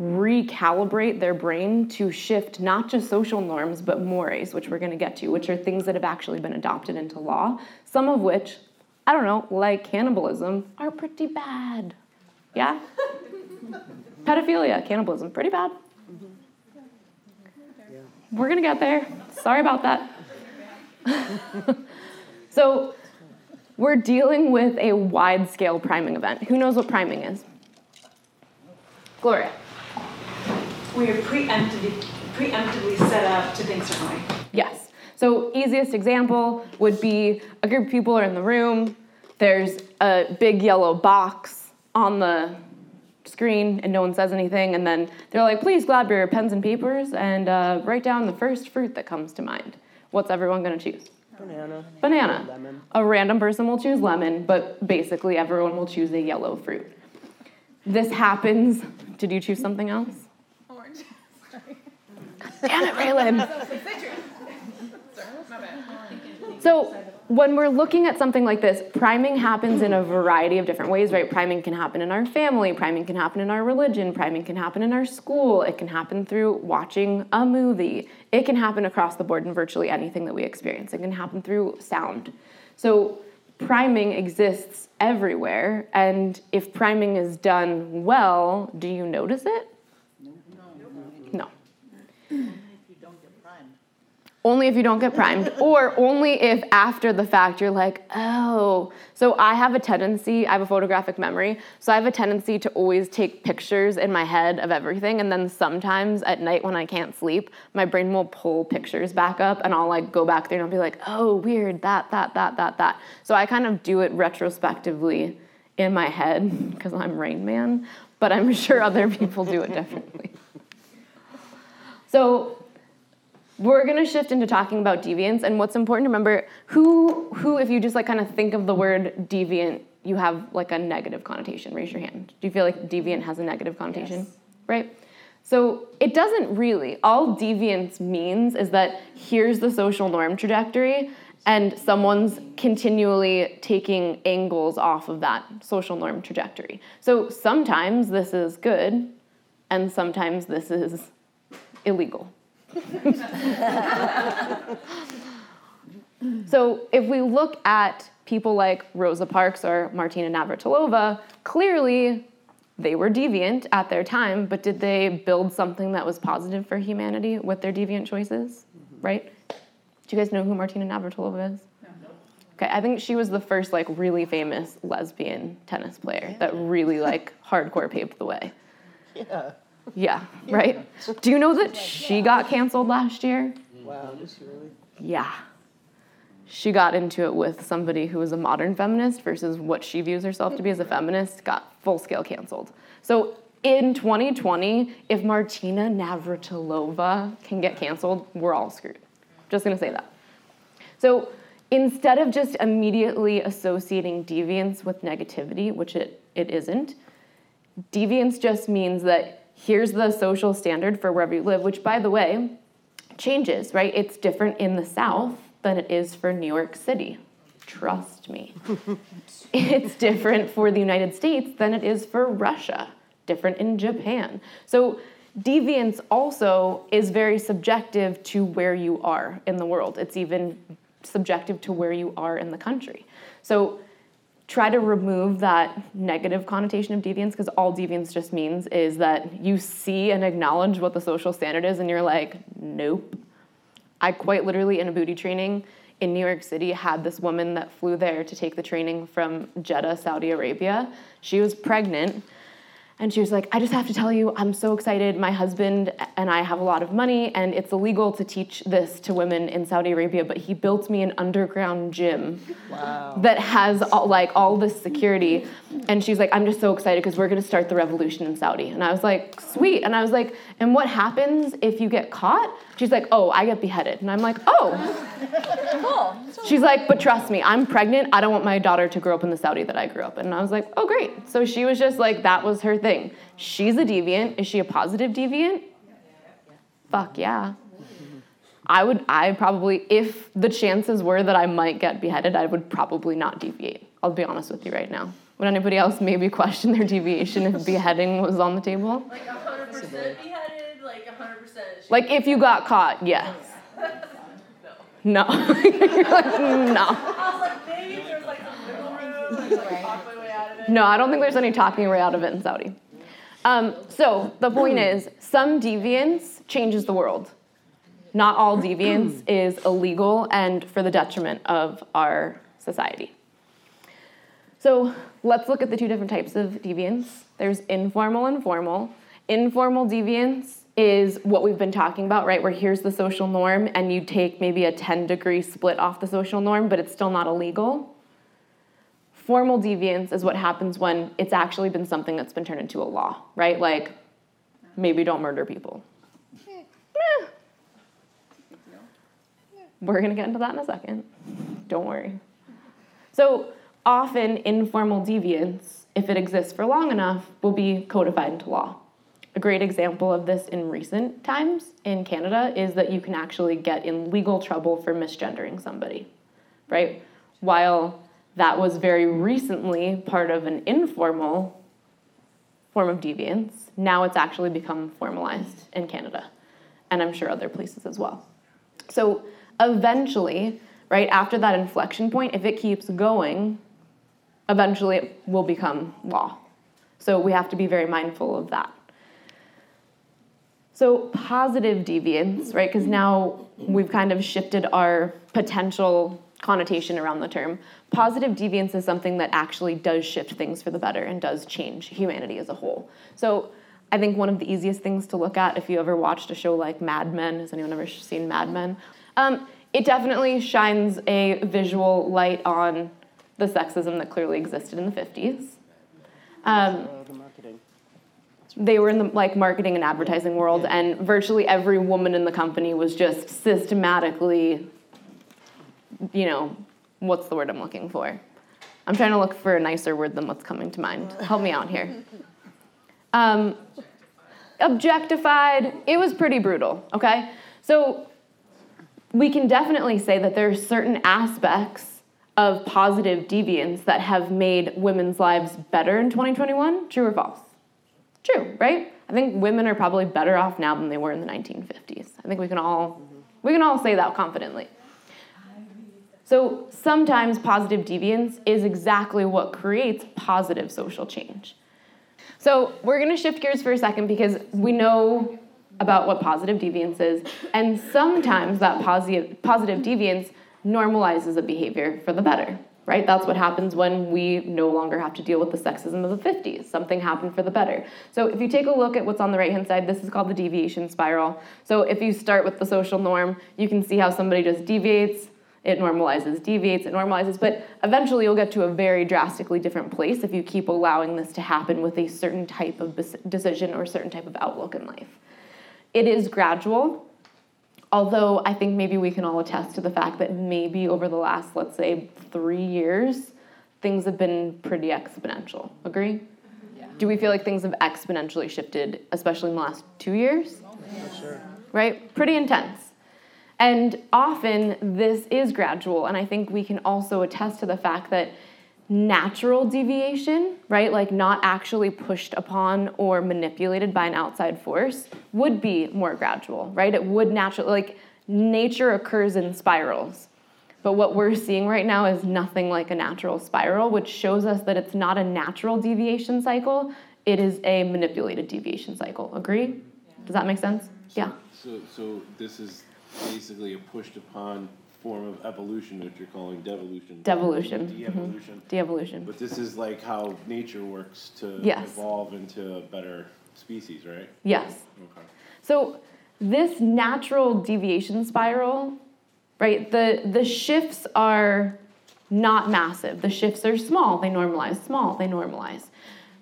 recalibrate their brain to shift not just social norms but mores, which we're going to get to, which are things that have actually been adopted into law, some of which, I don't know, like cannibalism, are pretty bad. Yeah? Pedophilia, cannibalism, pretty bad. We're going to get there. Sorry about that. so, we're dealing with a wide scale priming event. Who knows what priming is? Gloria. We are preemptively, preemptively set up to think certain way. Yes. So easiest example would be a group of people are in the room. There's a big yellow box on the screen, and no one says anything. And then they're like, "Please grab your pens and papers and uh, write down the first fruit that comes to mind." What's everyone going to choose? Banana. Banana. Lemon. A random person will choose lemon, but basically everyone will choose a yellow fruit. This happens. Did you choose something else? Damn it, Raylan. So when we're looking at something like this, priming happens in a variety of different ways, right? Priming can happen in our family, priming can happen in our religion, priming can happen in our school, it can happen through watching a movie, it can happen across the board in virtually anything that we experience. It can happen through sound. So priming exists everywhere, and if priming is done well, do you notice it? Only if you don't get primed, or only if after the fact you're like, oh. So I have a tendency, I have a photographic memory, so I have a tendency to always take pictures in my head of everything, and then sometimes at night when I can't sleep, my brain will pull pictures back up, and I'll like go back there and I'll be like, oh, weird, that, that, that, that, that. So I kind of do it retrospectively in my head because I'm Rain Man, but I'm sure other people do it differently. So we're gonna shift into talking about deviance and what's important to remember who who if you just like kind of think of the word deviant you have like a negative connotation. Raise your hand. Do you feel like deviant has a negative connotation? Yes. right? So it doesn't really. All deviance means is that here's the social norm trajectory and someone's continually taking angles off of that social norm trajectory. So sometimes this is good and sometimes this is illegal so if we look at people like Rosa Parks or Martina Navratilova, clearly they were deviant at their time, but did they build something that was positive for humanity with their deviant choices? Right? Do you guys know who Martina Navratilova is? Okay, I think she was the first like really famous lesbian tennis player that really like hardcore paved the way. Yeah. Yeah, right? Do you know that she got canceled last year? Wow, did she really? Yeah. She got into it with somebody who was a modern feminist versus what she views herself to be as a feminist, got full scale canceled. So in 2020, if Martina Navratilova can get canceled, we're all screwed. Just gonna say that. So instead of just immediately associating deviance with negativity, which it, it isn't, deviance just means that here's the social standard for wherever you live, which by the way, changes, right? It's different in the South than it is for New York City. Trust me. it's different for the United States than it is for Russia, different in Japan. So, deviance also is very subjective to where you are in the world. It's even subjective to where you are in the country. So, try to remove that negative connotation of deviance because all deviance just means is that you see and acknowledge what the social standard is and you're like, nope. I quite literally in a booty training in New York City had this woman that flew there to take the training from Jeddah, Saudi Arabia. She was pregnant and she was like, I just have to tell you, I'm so excited. My husband and I have a lot of money, and it's illegal to teach this to women in Saudi Arabia, but he built me an underground gym Wow. that has all, like all this security. And she's like, I'm just so excited because we're gonna start the revolution in Saudi. And I was like, sweet. And I was like, and what happens if you get caught? She's like, oh, I get beheaded. And I'm like, oh. Cool. She's like, but trust me, I'm pregnant. I don't want my daughter to grow up in the Saudi that I grew up in. And I was like, oh, great. So she was just like, that was her thing. She's a deviant. Is she a positive deviant? Fuck yeah. I would, I probably, if the chances were that I might get beheaded, I would probably not deviate. I'll be honest with you right now. Would anybody else maybe question their deviation if beheading was on the table? Like hundred percent beheaded, like hundred percent. Like if you got caught, yes. No. You're like, no. I was like, maybe there's like some wiggle room, like, like talk my way out of it. No, I don't think there's any talking way out of it in Saudi. Um, so the point is, some deviance changes the world. Not all deviance is illegal and for the detriment of our society. So let's look at the two different types of deviance. There's informal and formal. Informal deviance is what we've been talking about, right? Where here's the social norm, and you take maybe a 10 degree split off the social norm, but it's still not illegal. Formal deviance is what happens when it's actually been something that's been turned into a law, right? Like, maybe don't murder people. Eh. We're gonna get into that in a second. Don't worry. So, often informal deviance, if it exists for long enough, will be codified into law. A great example of this in recent times in Canada is that you can actually get in legal trouble for misgendering somebody, right? While that was very recently part of an informal form of deviance, now it's actually become formalized in Canada, and I'm sure other places as well. So eventually, right after that inflection point, if it keeps going, eventually it will become law. So we have to be very mindful of that. So positive deviance, right? Because now we've kind of shifted our potential connotation around the term. Positive deviance is something that actually does shift things for the better and does change humanity as a whole. So I think one of the easiest things to look at if you ever watched a show like Mad Men, has anyone ever seen Mad Men? Um, it definitely shines a visual light on the sexism that clearly existed in the 50s. Um. They were in the like marketing and advertising world, and virtually every woman in the company was just systematically, you know, what's the word I'm looking for? I'm trying to look for a nicer word than what's coming to mind. Help me out here. Um, objectified. It was pretty brutal. Okay, so we can definitely say that there are certain aspects of positive deviance that have made women's lives better in 2021. True or false? True, right? I think women are probably better off now than they were in the 1950s. I think we can all we can all say that confidently. So sometimes positive deviance is exactly what creates positive social change. So we're going to shift gears for a second because we know about what positive deviance is, and sometimes that positive positive deviance normalizes a behavior for the better right? That's what happens when we no longer have to deal with the sexism of the 50s. Something happened for the better. So if you take a look at what's on the right hand side, this is called the deviation spiral. So if you start with the social norm, you can see how somebody just deviates, it normalizes, deviates, it normalizes, but eventually you'll get to a very drastically different place if you keep allowing this to happen with a certain type of decision or certain type of outlook in life. It is gradual, although I think maybe we can all attest to the fact that maybe over the last, let's say, three years, things have been pretty exponential. Agree? Yeah. Do we feel like things have exponentially shifted, especially in the last two years? Oh, For sure. Right? Pretty intense. And often this is gradual, and I think we can also attest to the fact that natural deviation, right, like not actually pushed upon or manipulated by an outside force, would be more gradual, right? It would naturally, like, nature occurs in spirals. But what we're seeing right now is nothing like a natural spiral, which shows us that it's not a natural deviation cycle, it is a manipulated deviation cycle. Agree? Does that make sense? Yeah. So, so this is basically a pushed upon form of evolution, that you're calling devolution. Devolution. De-evolution. Mhm. De-evolution. But this is like how nature works to Yes. evolve into a better species, right? Yes. Okay. So this natural deviation spiral, right? The the shifts are not massive. The shifts are small. They normalize. Small. They normalize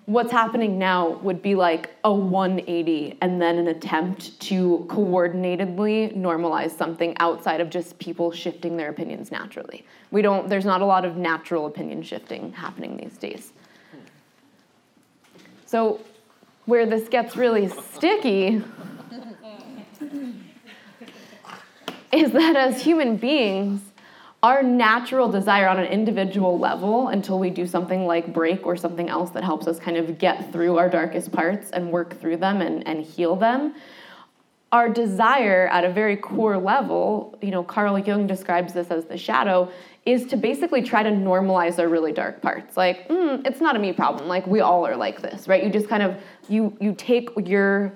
what's happening now would be like a 180 and then an attempt to coordinatedly normalize something outside of just people shifting their opinions naturally. We don't there's not a lot of natural opinion shifting happening these days. So where this gets really sticky is that as human beings our natural desire on an individual level until we do something like break or something else that helps us kind of get through our darkest parts and work through them and, and heal them. Our desire at a very core level you know carl jung describes this as the shadow is to basically try to normalize our really dark parts. Like mm, it's not a me problem. Like we all are like this right? You just kind of you you take your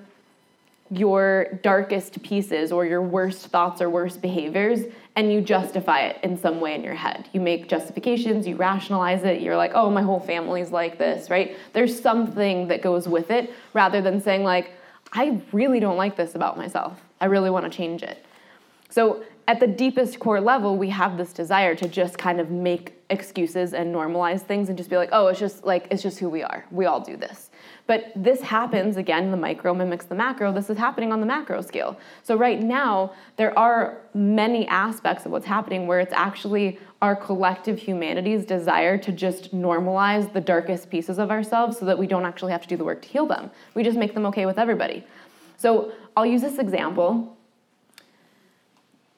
your darkest pieces or your worst thoughts or worst behaviors and you justify it in some way in your head. You make justifications, you rationalize it, you're like, oh, my whole family's like this, right? There's something that goes with it rather than saying, like, I really don't like this about myself. I really want to change it. So, at the deepest core level, we have this desire to just kind of make excuses and normalize things and just be like, oh, it's just like, it's just who we are. We all do this. But this happens, again, the micro mimics the macro. This is happening on the macro scale. So, right now, there are many aspects of what's happening where it's actually our collective humanity's desire to just normalize the darkest pieces of ourselves so that we don't actually have to do the work to heal them. We just make them okay with everybody. So, I'll use this example.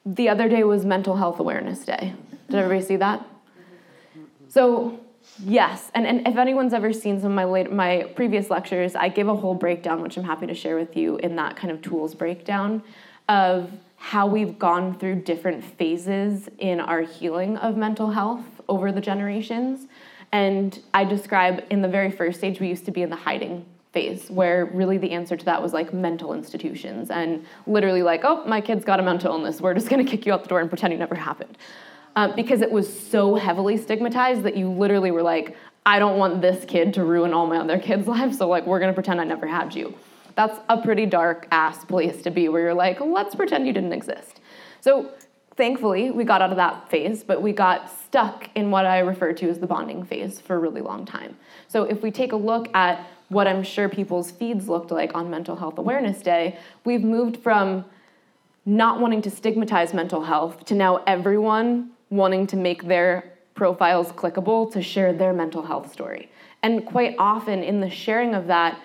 The other day was Mental Health Awareness Day. Did everybody see that? So, Yes, and, and if anyone's ever seen some of my late, my previous lectures, I give a whole breakdown, which I'm happy to share with you in that kind of tools breakdown of how we've gone through different phases in our healing of mental health over the generations. And I describe in the very first stage, we used to be in the hiding phase, where really the answer to that was like mental institutions and literally like, oh, my kid's got a mental illness, we're just gonna kick you out the door and pretend it never happened um, because it was so heavily stigmatized that you literally were like, I don't want this kid to ruin all my other kids' lives, so like we're gonna pretend I never had you. That's a pretty dark ass place to be where you're like, let's pretend you didn't exist. So thankfully, we got out of that phase, but we got stuck in what I refer to as the bonding phase for a really long time. So if we take a look at what I'm sure people's feeds looked like on Mental Health Awareness Day, we've moved from not wanting to stigmatize mental health to now everyone wanting to make their profiles clickable to share their mental health story. And quite often in the sharing of that,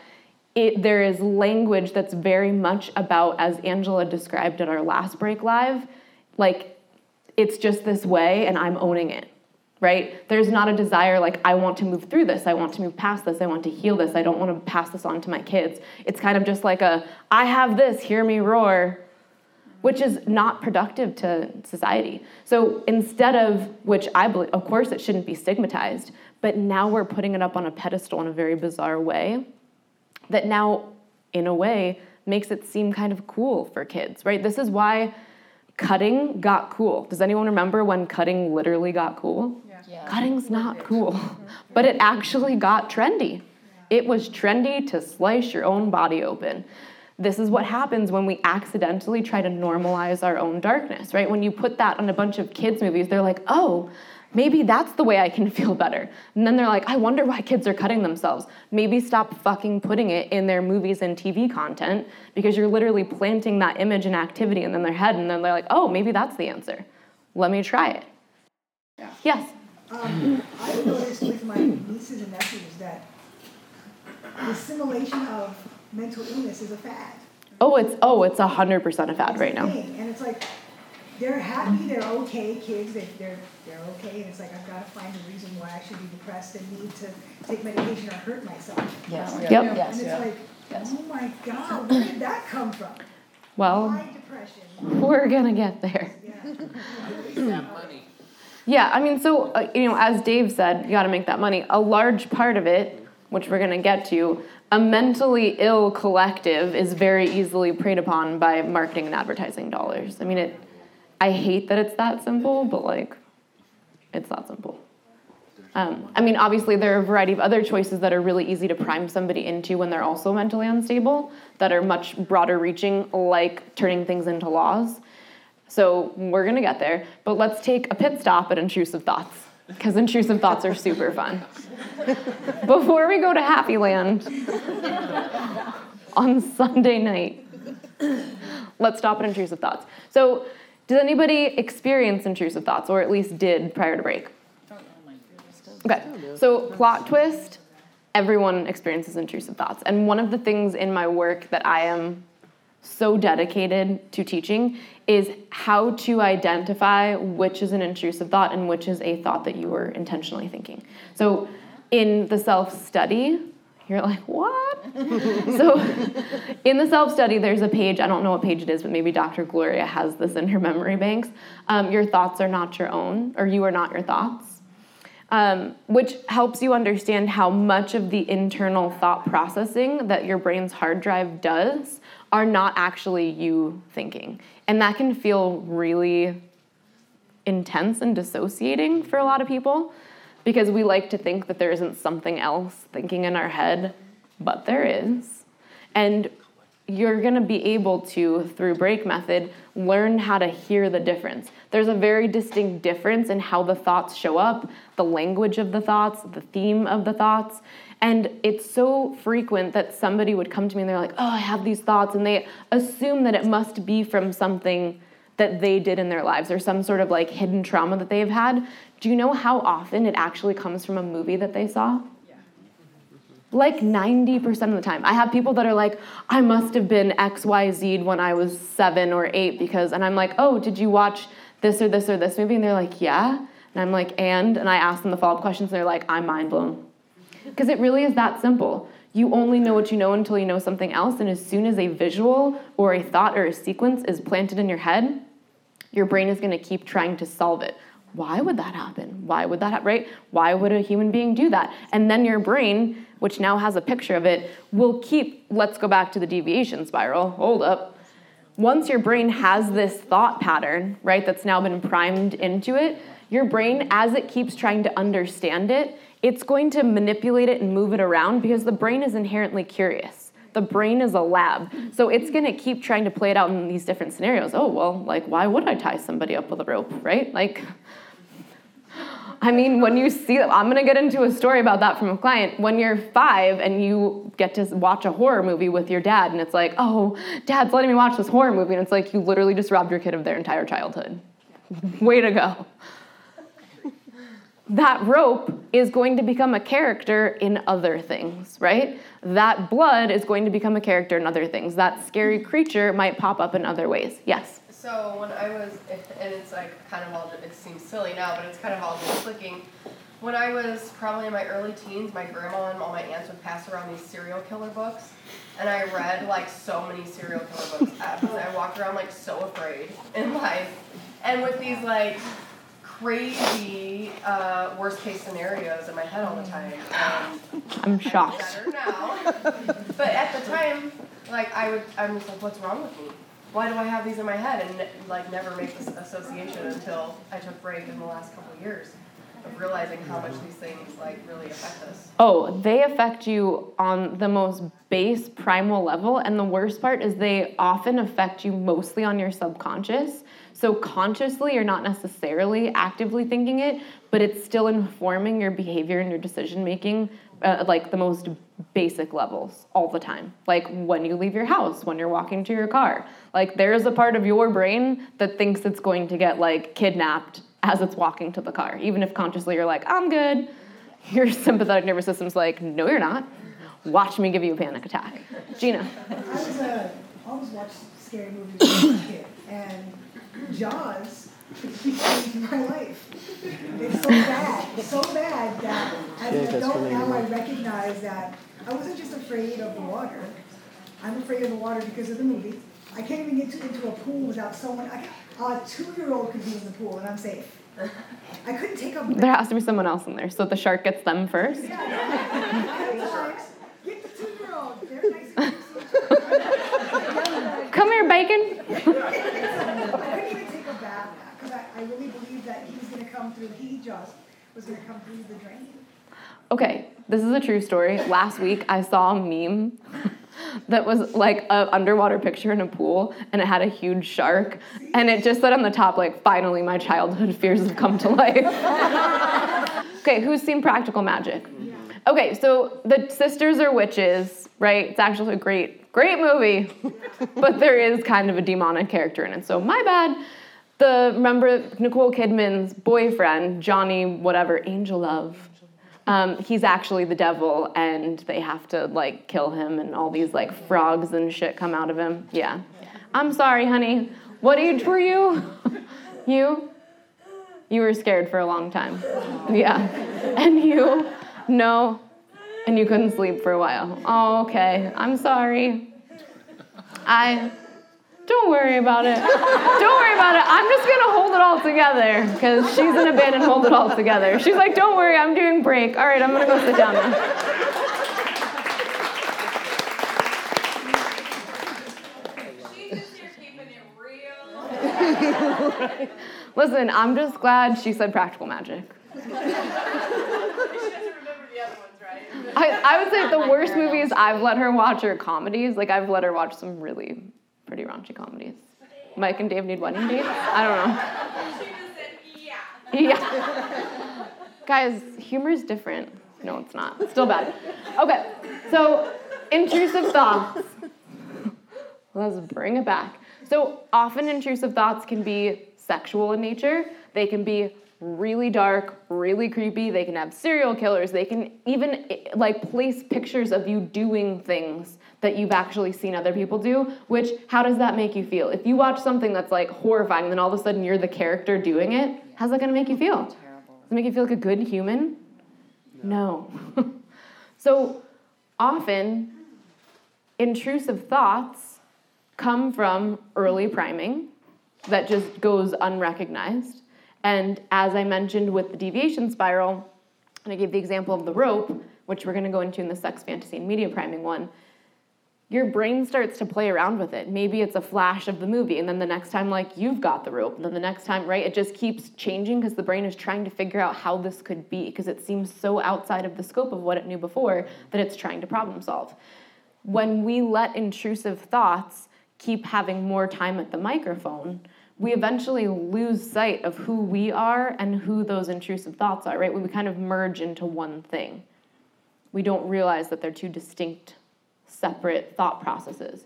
it, there is language that's very much about, as Angela described at our last break live, like it's just this way and I'm owning it, right? There's not a desire like, I want to move through this, I want to move past this, I want to heal this, I don't want to pass this on to my kids. It's kind of just like a, I have this, hear me roar, which is not productive to society. So instead of, which I believe, of course, it shouldn't be stigmatized, but now we're putting it up on a pedestal in a very bizarre way that now, in a way, makes it seem kind of cool for kids, right? This is why cutting got cool. Does anyone remember when cutting literally got cool? Yeah. Cutting's not mm-hmm. cool, but it actually got trendy. It was trendy to slice your own body open. This is what happens when we accidentally try to normalize our own darkness, right? When you put that on a bunch of kids' movies, they're like, oh, maybe that's the way I can feel better. And then they're like, I wonder why kids are cutting themselves. Maybe stop fucking putting it in their movies and TV content because you're literally planting that image and activity in their head, and then they're like, oh, maybe that's the answer. Let me try it. Yes. Um, I've noticed with my nieces and nephews that the assimilation of mental illness is a fad. Oh, it's oh, it's a hundred percent a fad It's right a now. And it's like, they're happy, they're okay, kids, they, they're, they're okay, and it's like, I've gotta find a reason why I should be depressed and need to take medication or hurt myself. Yes. Yep. Yes, And it's yeah. like, Yes. oh my god, where did that come from? Well, Why depression? we're gonna get there. Yeah. Yeah, I mean, so, uh, you know, as Dave said, you gotta make that money. A large part of it, which we're gonna get to, a mentally ill collective is very easily preyed upon by marketing and advertising dollars. I mean, it, I hate that it's that simple, but like, it's that simple. Um, I mean, obviously, there are a variety of other choices that are really easy to prime somebody into when they're also mentally unstable, that are much broader reaching, like turning things into laws. So we're gonna get there, but let's take a pit stop at intrusive thoughts, because intrusive thoughts are super fun. Before we go to Happy Land on Sunday night, let's stop at intrusive thoughts. So, does anybody experience intrusive thoughts, or at least did prior to break? Okay, so plot twist everyone experiences intrusive thoughts. And one of the things in my work that I am so dedicated to teaching is how to identify which is an intrusive thought and which is a thought that you were intentionally thinking. So in the self study, you're like, what? so in the self study, there's a page, I don't know what page it is, but maybe Dr. Gloria has this in her memory banks. Um, your thoughts are not your own, or you are not your thoughts. Um, which helps you understand how much of the internal thought processing that your brain's hard drive does are not actually you thinking. And that can feel really intense and dissociating for a lot of people because we like to think that there isn't something else thinking in our head, but there is. And you're going to be able to, through break method, learn how to hear the difference. There's a very distinct difference in how the thoughts show up, the language of the thoughts, the theme of the thoughts. And it's so frequent that somebody would come to me and they're like, oh, I have these thoughts. And they assume that it must be from something that they did in their lives or some sort of like hidden trauma that they've had. Do you know how often it actually comes from a movie that they saw? Yeah. Like 90% of the time. I have people that are like, I must have been XYZ when I was seven or eight because, and I'm like, oh, did you watch this or this or this movie? And they're like, yeah. And I'm like, and? And I ask them the follow up questions and they're like, I'm mind blown. Because it really is that simple. You only know what you know until you know something else. And as soon as a visual or a thought or a sequence is planted in your head, your brain is going to keep trying to solve it. Why would that happen? Why would that happen, right? Why would a human being do that? And then your brain, which now has a picture of it, will keep, let's go back to the deviation spiral. Hold up. Once your brain has this thought pattern, right, that's now been primed into it, your brain, as it keeps trying to understand it, it's going to manipulate it and move it around because the brain is inherently curious. The brain is a lab. So it's going to keep trying to play it out in these different scenarios. Oh, well, like, why would I tie somebody up with a rope, right? Like, I mean, when you see, I'm gonna get into a story about that from a client. When you're five and you get to watch a horror movie with your dad, and it's like, oh, dad's letting me watch this horror movie, and it's like you literally just robbed your kid of their entire childhood. Way to go. That rope is going to become a character in other things, right? That blood is going to become a character in other things. That scary creature might pop up in other ways. Yes? So when I was, and it's like kind of all, it seems silly now, but it's kind of all just clicking. When I was probably in my early teens, my grandma and all my aunts would pass around these serial killer books, and I read like so many serial killer books. I walked around like so afraid in life, and with these like crazy uh, worst case scenarios in my head all the time. And I'm shocked. better now, but at the time, like I would, I'm just like, what's wrong with me? Why do I have these in my head and like never make this association until I took break in the last couple of years of realizing how much these things like really affect us. Oh, they affect you on the most base primal level, and the worst part is they often affect you mostly on your subconscious. So consciously, you're not necessarily actively thinking it, but it's still informing your behavior and your decision making, uh, like the most basic levels all the time. Like when you leave your house, when you're walking to your car. Like there's a part of your brain that thinks it's going to get like kidnapped as it's walking to the car, even if consciously you're like, I'm good. Your sympathetic nervous system's like, no, you're not. Watch me give you a panic attack. Gina. I was uh, always watched scary movies was a kid, and Jaws changed my life. It's so bad, so bad that as an adult now I recognize that I wasn't just afraid of the water. I'm afraid of the water because of the movie. I can't even get to, into a pool without someone. I, a two-year-old could be in the pool and I'm safe. I couldn't take a There has to be someone else in there, so the shark gets them first. Get the two-year-old. They're nice and cute. Come here, bacon. I really believed that going to come through. He just was going to come through the drain. Okay, this is a true story. Last week I saw a meme that was like an underwater picture in a pool and it had a huge shark and it just said on the top like finally my childhood fears have come to life. okay, who's seen Practical Magic? Okay, so the sisters are witches, right? It's actually a great great movie. but there is kind of a demonic character in it. So my bad. The remember Nicole Kidman's boyfriend, Johnny whatever, Angelov. Um, he's actually the devil, and they have to like kill him, and all these like frogs and shit come out of him. Yeah. I'm sorry, honey. What age were you? you? You were scared for a long time. Yeah. And you? No. And you couldn't sleep for a while. Oh, okay. I'm sorry. I. Don't worry about it. Don't worry about it. I'm just gonna hold it all together because she's in a band and hold it all together. She's like, don't worry, I'm doing break. All right, I'm gonna go sit down now. Listen, I'm just glad she said practical magic. She doesn't remember the other ones, right? I, I would say the worst movies I've let her watch are comedies. Like I've let her watch some really pretty raunchy comedies. Mike and Dave need wedding dates. I don't know. Yeah. Guys, humor is different. No, it's not. It's still bad. Okay, so intrusive thoughts. Let's bring it back. So often intrusive thoughts can be sexual in nature. They can be really dark, really creepy. They can have serial killers. They can even like place pictures of you doing things that you've actually seen other people do, which how does that make you feel? If you watch something that's like horrifying, then all of a sudden you're the character doing it, how's that gonna make you feel? Does it make you feel like a good human? No. so often, intrusive thoughts come from early priming that just goes unrecognized. And as I mentioned with the deviation spiral, and I gave the example of the rope, which we're going to go into in the sex, fantasy, and media priming one, your brain starts to play around with it. Maybe it's a flash of the movie, and then the next time, like, you've got the rope, and then the next time, right? It just keeps changing because the brain is trying to figure out how this could be because it seems so outside of the scope of what it knew before that it's trying to problem solve. When we let intrusive thoughts keep having more time at the microphone, we eventually lose sight of who we are and who those intrusive thoughts are, right? We kind of merge into one thing. We don't realize that they're two distinct, separate thought processes.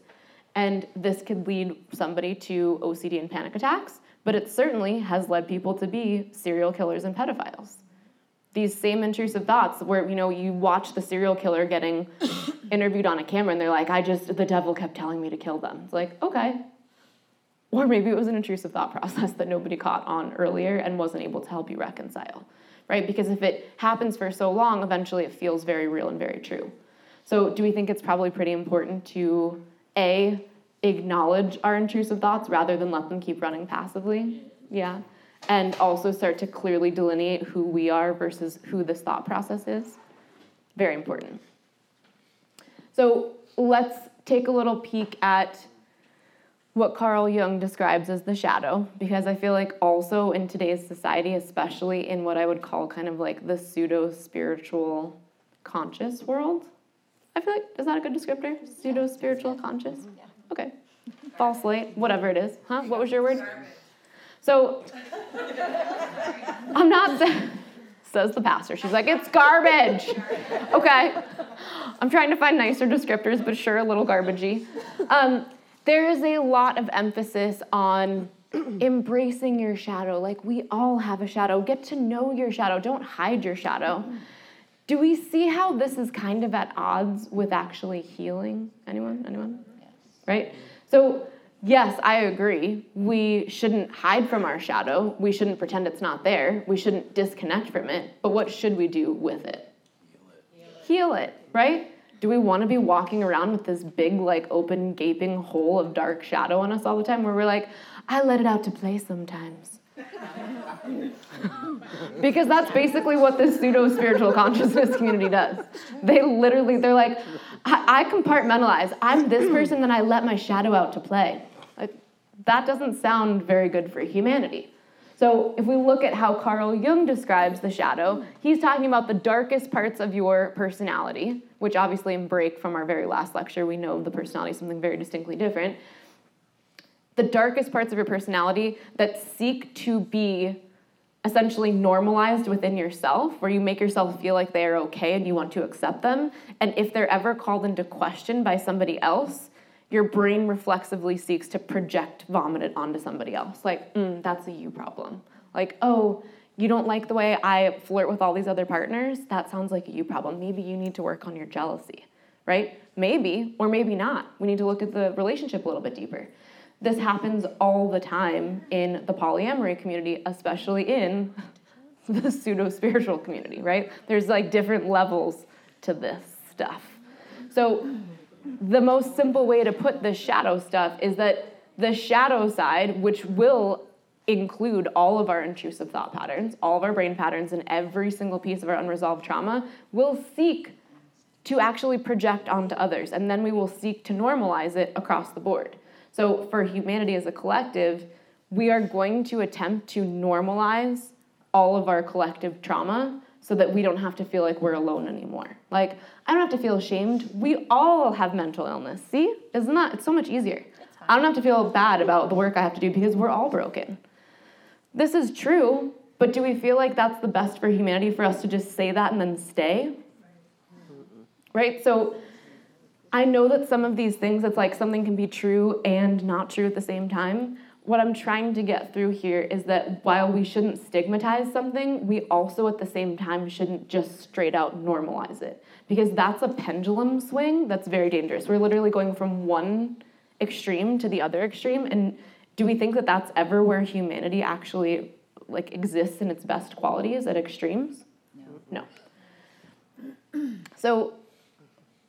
And this could lead somebody to OCD and panic attacks, but it certainly has led people to be serial killers and pedophiles. These same intrusive thoughts where you know you watch the serial killer getting interviewed on a camera and they're like, I just the devil kept telling me to kill them. It's like, okay. Or maybe it was an intrusive thought process that nobody caught on earlier and wasn't able to help you reconcile. Right? Because if it happens for so long, eventually it feels very real and very true. So do we think it's probably pretty important to A, acknowledge our intrusive thoughts rather than let them keep running passively? Yeah. And also start to clearly delineate who we are versus who this thought process is. Very important. So let's take a little peek at what Carl Jung describes as the shadow, because I feel like also in today's society, especially in what I would call kind of like the pseudo spiritual conscious world, I feel like, is that a good descriptor? Pseudo spiritual conscious? Okay. False light, whatever it is. Huh? What was your word? So, I'm not saying, says the pastor. She's like, it's garbage. Okay. I'm trying to find nicer descriptors, but sure, a little garbagey. Um, there is a lot of emphasis on embracing your shadow. Like, we all have a shadow. Get to know your shadow, don't hide your shadow. Do we see how this is kind of at odds with actually healing? Anyone? Anyone? Yes. Right? So, yes, I agree. We shouldn't hide from our shadow. We shouldn't pretend it's not there. We shouldn't disconnect from it. But what should we do with it? Heal it, Heal it right? Do we want to be walking around with this big, like, open, gaping hole of dark shadow on us all the time where we're like, I let it out to play sometimes? because that's basically what this pseudo spiritual consciousness community does. They literally, they're like, I, I compartmentalize. I'm this person, then I let my shadow out to play. Like, that doesn't sound very good for humanity. So, if we look at how Carl Jung describes the shadow, he's talking about the darkest parts of your personality, which obviously, in break from our very last lecture, we know the personality is something very distinctly different. The darkest parts of your personality that seek to be essentially normalized within yourself, where you make yourself feel like they are okay and you want to accept them. And if they're ever called into question by somebody else, your brain reflexively seeks to project vomit it onto somebody else. Like, mm, that's a you problem. Like, oh, you don't like the way I flirt with all these other partners? That sounds like a you problem. Maybe you need to work on your jealousy, right? Maybe, or maybe not. We need to look at the relationship a little bit deeper. This happens all the time in the polyamory community, especially in the pseudo spiritual community, right? There's like different levels to this stuff. So, the most simple way to put the shadow stuff is that the shadow side, which will include all of our intrusive thought patterns, all of our brain patterns, and every single piece of our unresolved trauma, will seek to actually project onto others. And then we will seek to normalize it across the board. So, for humanity as a collective, we are going to attempt to normalize all of our collective trauma so that we don't have to feel like we're alone anymore. Like, I don't have to feel ashamed. We all have mental illness. See? Isn't that? It's so much easier. I don't have to feel bad about the work I have to do because we're all broken. This is true, but do we feel like that's the best for humanity for us to just say that and then stay? Right? So, I know that some of these things, it's like something can be true and not true at the same time what I'm trying to get through here is that while we shouldn't stigmatize something, we also at the same time shouldn't just straight out normalize it. Because that's a pendulum swing that's very dangerous. We're literally going from one extreme to the other extreme. And do we think that that's ever where humanity actually like exists in its best qualities at extremes? No. no. So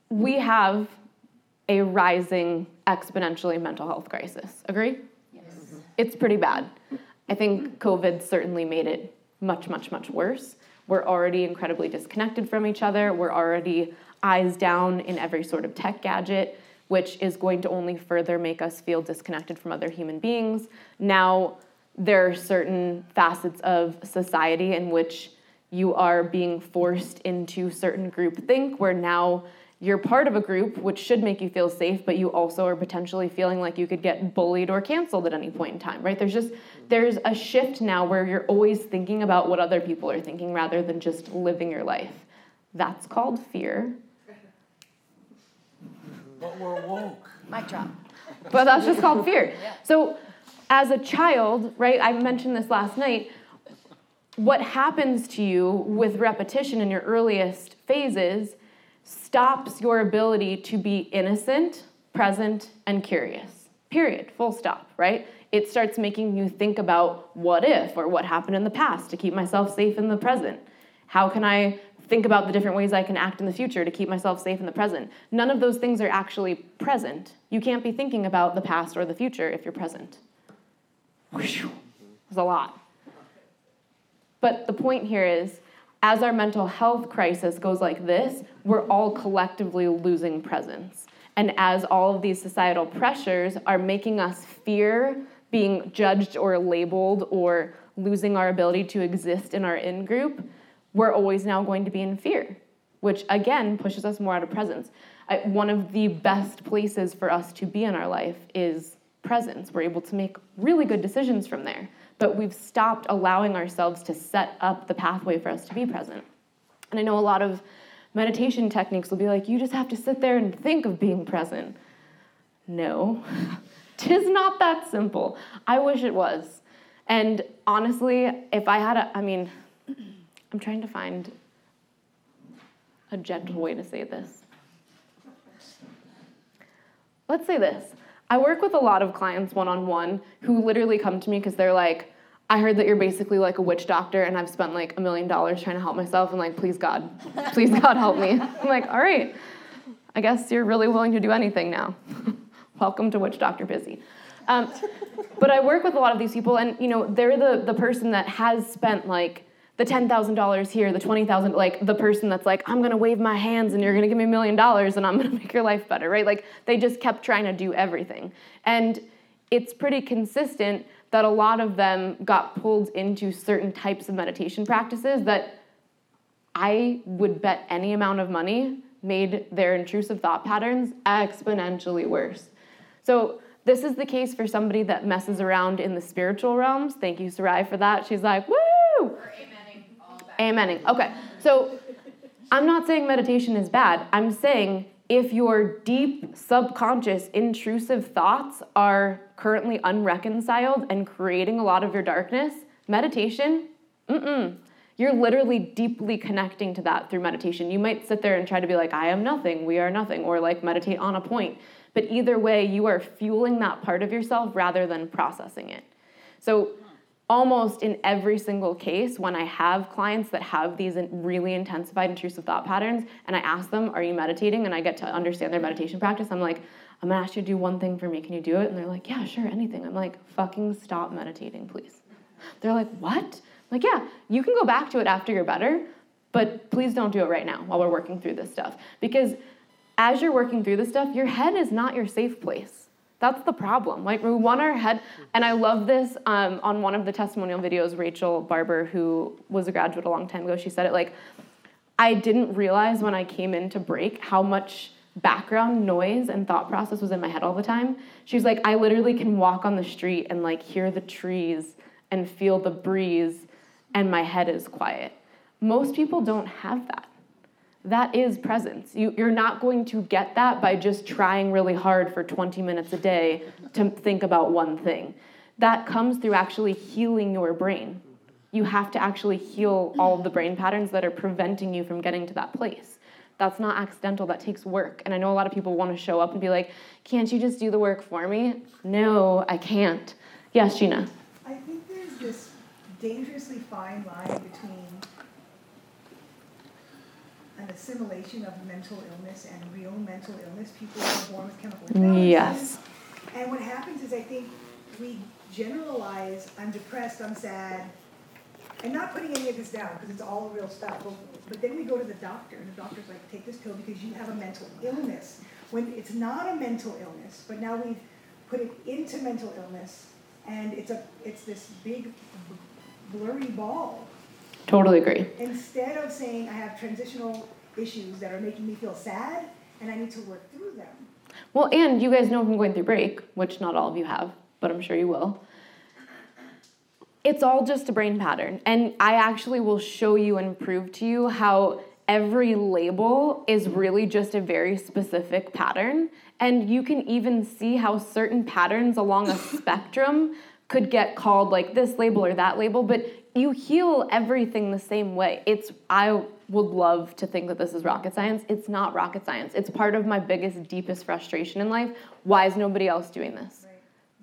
we have a rising exponentially mental health crisis. Agree? It's pretty bad. I think COVID certainly made it much, much, much worse. We're already incredibly disconnected from each other. We're already eyes down in every sort of tech gadget, which is going to only further make us feel disconnected from other human beings. Now, there are certain facets of society in which you are being forced into certain groupthink where now you're part of a group which should make you feel safe but you also are potentially feeling like you could get bullied or canceled at any point in time right there's just there's a shift now where you're always thinking about what other people are thinking rather than just living your life that's called fear But we're woke. Mic drop. But that's just called fear. So, as a child, right, I mentioned this last night, what happens to you with repetition in your earliest phases stops your ability to be innocent, present, and curious. Period. Full stop, right? It starts making you think about what if or what happened in the past to keep myself safe in the present. How can I think about the different ways I can act in the future to keep myself safe in the present? None of those things are actually present. You can't be thinking about the past or the future if you're present. It's a lot. But the point here is, as our mental health crisis goes like this, we're all collectively losing presence. And as all of these societal pressures are making us fear being judged or labeled or losing our ability to exist in our in group, we're always now going to be in fear, which again pushes us more out of presence. I, one of the best places for us to be in our life is presence. We're able to make really good decisions from there, but we've stopped allowing ourselves to set up the pathway for us to be present. And I know a lot of meditation techniques will be like, you just have to sit there and think of being present. No, tis not that simple. I wish it was. And honestly, if I had a, I mean, I'm trying to find a gentle way to say this. Let's say this. I work with a lot of clients one on one who literally come to me because they're like, I heard that you're basically like a witch doctor, and I've spent like a million dollars trying to help myself, and like, please God, please God help me. I'm like, all right, I guess you're really willing to do anything now. Welcome to Witch Doctor Bizzie. Um, but I work with a lot of these people, and you know, they're the the person that has spent like the $10,000 here, the 20,000, like the person that's like, I'm gonna wave my hands and you're gonna give me a million dollars and I'm gonna make your life better, right? Like they just kept trying to do everything. And it's pretty consistent that a lot of them got pulled into certain types of meditation practices that I would bet any amount of money made their intrusive thought patterns exponentially worse. So this is the case for somebody that messes around in the spiritual realms. Thank you, Sarai, for that. She's like, woo! Amening. Okay. So I'm not saying meditation is bad. I'm saying if your deep, subconscious, intrusive thoughts are currently unreconciled and creating a lot of your darkness, meditation, mm-mm. You're literally deeply connecting to that through meditation. You might sit there and try to be like, I am nothing, we are nothing, or like meditate on a point. But either way, you are fueling that part of yourself rather than processing it. So almost in every single case when I have clients that have these really intensified intrusive thought patterns and I ask them, Are you meditating? and I get to understand their meditation practice, I'm like, I'm gonna ask you to do one thing for me. Can you do it? And they're like, Yeah, sure, anything. I'm like, Fucking stop meditating, please. They're like, What? I'm like, yeah, you can go back to it after you're better, but please don't do it right now while we're working through this stuff. Because as you're working through this stuff, your head is not your safe place. That's the problem. Like we want our head, and I love this um, on one of the testimonial videos. Rachel Barber, who was a graduate a long time ago, she said it like, I didn't realize when I came in to break how much background noise and thought process was in my head all the time. She's like, I literally can walk on the street and like hear the trees and feel the breeze, and my head is quiet. Most people don't have that that is presence. You, you're not going to get that by just trying really hard for 20 minutes a day to think about one thing. That comes through actually healing your brain. You have to actually heal all the brain patterns that are preventing you from getting to that place. That's not accidental, that takes work. And I know a lot of people want to show up and be like, can't you just do the work for me? No, I can't. Yes, Gina. I think there's this dangerously fine line between an assimilation of mental illness and real mental illness. People are born with chemical imbalances. Yes. And what happens is I think we generalize, I'm depressed, I'm sad, and not putting any of this down because it's all real stuff. But, but then we go to the doctor, and the doctor's like, take this pill because you have a mental illness. When it's not a mental illness, but now we've put it into mental illness, and it's a it's this big blurry ball Totally agree. Instead of saying I have transitional issues that are making me feel sad, and I need to work through them. Well, and you guys know from going through break, which not all of you have, but I'm sure you will. It's all just a brain pattern. And I actually will show you and prove to you how every label is really just a very specific pattern. And you can even see how certain patterns along a spectrum could get called like this label or that label, but you heal everything the same way. It's I would love to think that this is rocket science. It's not rocket science. It's part of my biggest, deepest frustration in life. Why is nobody else doing this?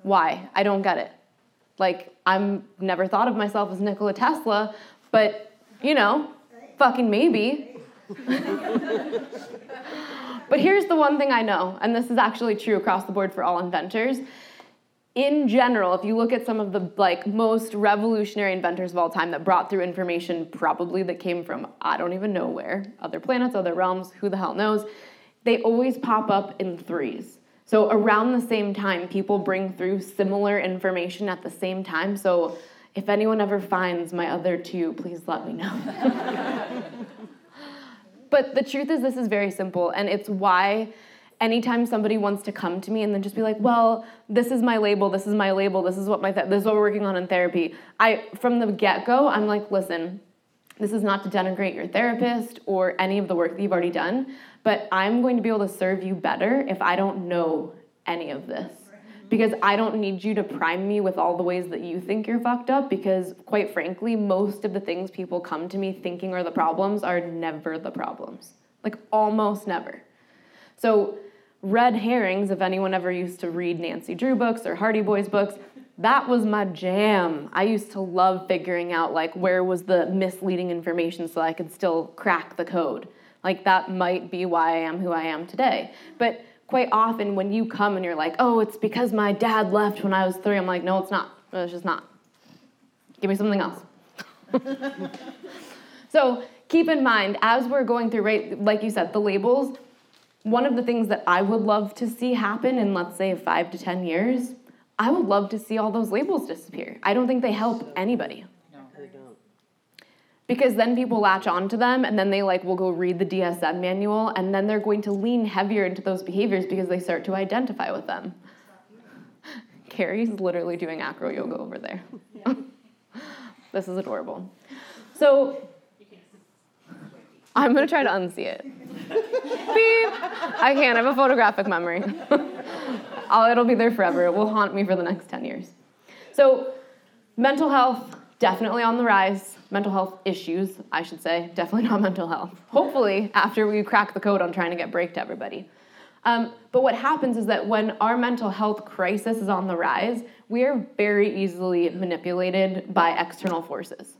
Why? I don't get it. Like, I'm never thought of myself as Nikola Tesla, but you know, fucking maybe. but here's the one thing I know, and this is actually true across the board for all inventors. In general, if you look at some of the like most revolutionary inventors of all time that brought through information probably that came from I don't even know where, other planets, other realms, who the hell knows, they always pop up in threes. So around the same time, people bring through similar information at the same time. So if anyone ever finds my other two, please let me know. but the truth is, this is very simple, and it's why anytime somebody wants to come to me and then just be like, "Well, this is my label. This is my label. This is what my th- this is what we're working on in therapy." I from the get go, I'm like, "Listen, this is not to denigrate your therapist or any of the work that you've already done, but I'm going to be able to serve you better if I don't know any of this." Because I don't need you to prime me with all the ways that you think you're fucked up, because quite frankly, most of the things people come to me thinking are the problems are never the problems. Like almost never. So, red herrings, if anyone ever used to read Nancy Drew books or Hardy Boys books, that was my jam. I used to love figuring out like where was the misleading information so I could still crack the code. Like that might be why I am who I am today. But quite often when you come and you're like, "Oh, it's because my dad left when I was 3." I'm like, "No, it's not. It's just not. Give me something else." so, keep in mind as we're going through right like you said, the labels one of the things that I would love to see happen in, let's say, five to 10 years, I would love to see all those labels disappear. I don't think they help anybody. No, they don't. Because then people latch onto them and then they like will go read the DSM manual and then they're going to lean heavier into those behaviors because they start to identify with them. Carrie's literally doing acro yoga over there. this is adorable. So I'm gonna try to unsee it. Beep. I can't. I have a photographic memory. It'll be there forever. It will haunt me for the next 10 years. So, mental health, definitely on the rise. Mental health issues, I should say, definitely not mental health. Hopefully, after we crack the code on trying to get break to everybody. Um, but what happens is that when our mental health crisis is on the rise, we are very easily manipulated by external forces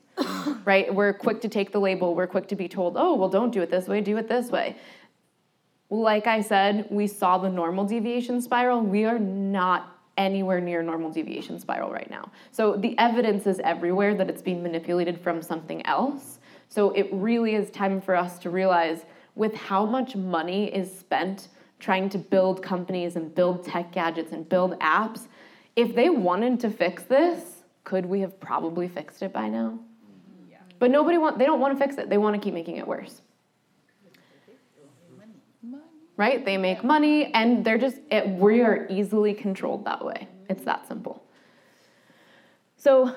right? We're quick to take the label. We're quick to be told, oh, well, don't do it this way, do it this way. Like I said, we saw the normal deviation spiral. We are not anywhere near normal deviation spiral right now. So the evidence is everywhere that it's being manipulated from something else. So it really is time for us to realize with how much money is spent trying to build companies and build tech gadgets and build apps, if they wanted to fix this, could we have probably fixed it by now? But nobody want they don't want to fix it. They want to keep making it worse. Right? They make money and they're just it, we are easily controlled that way. It's that simple. So,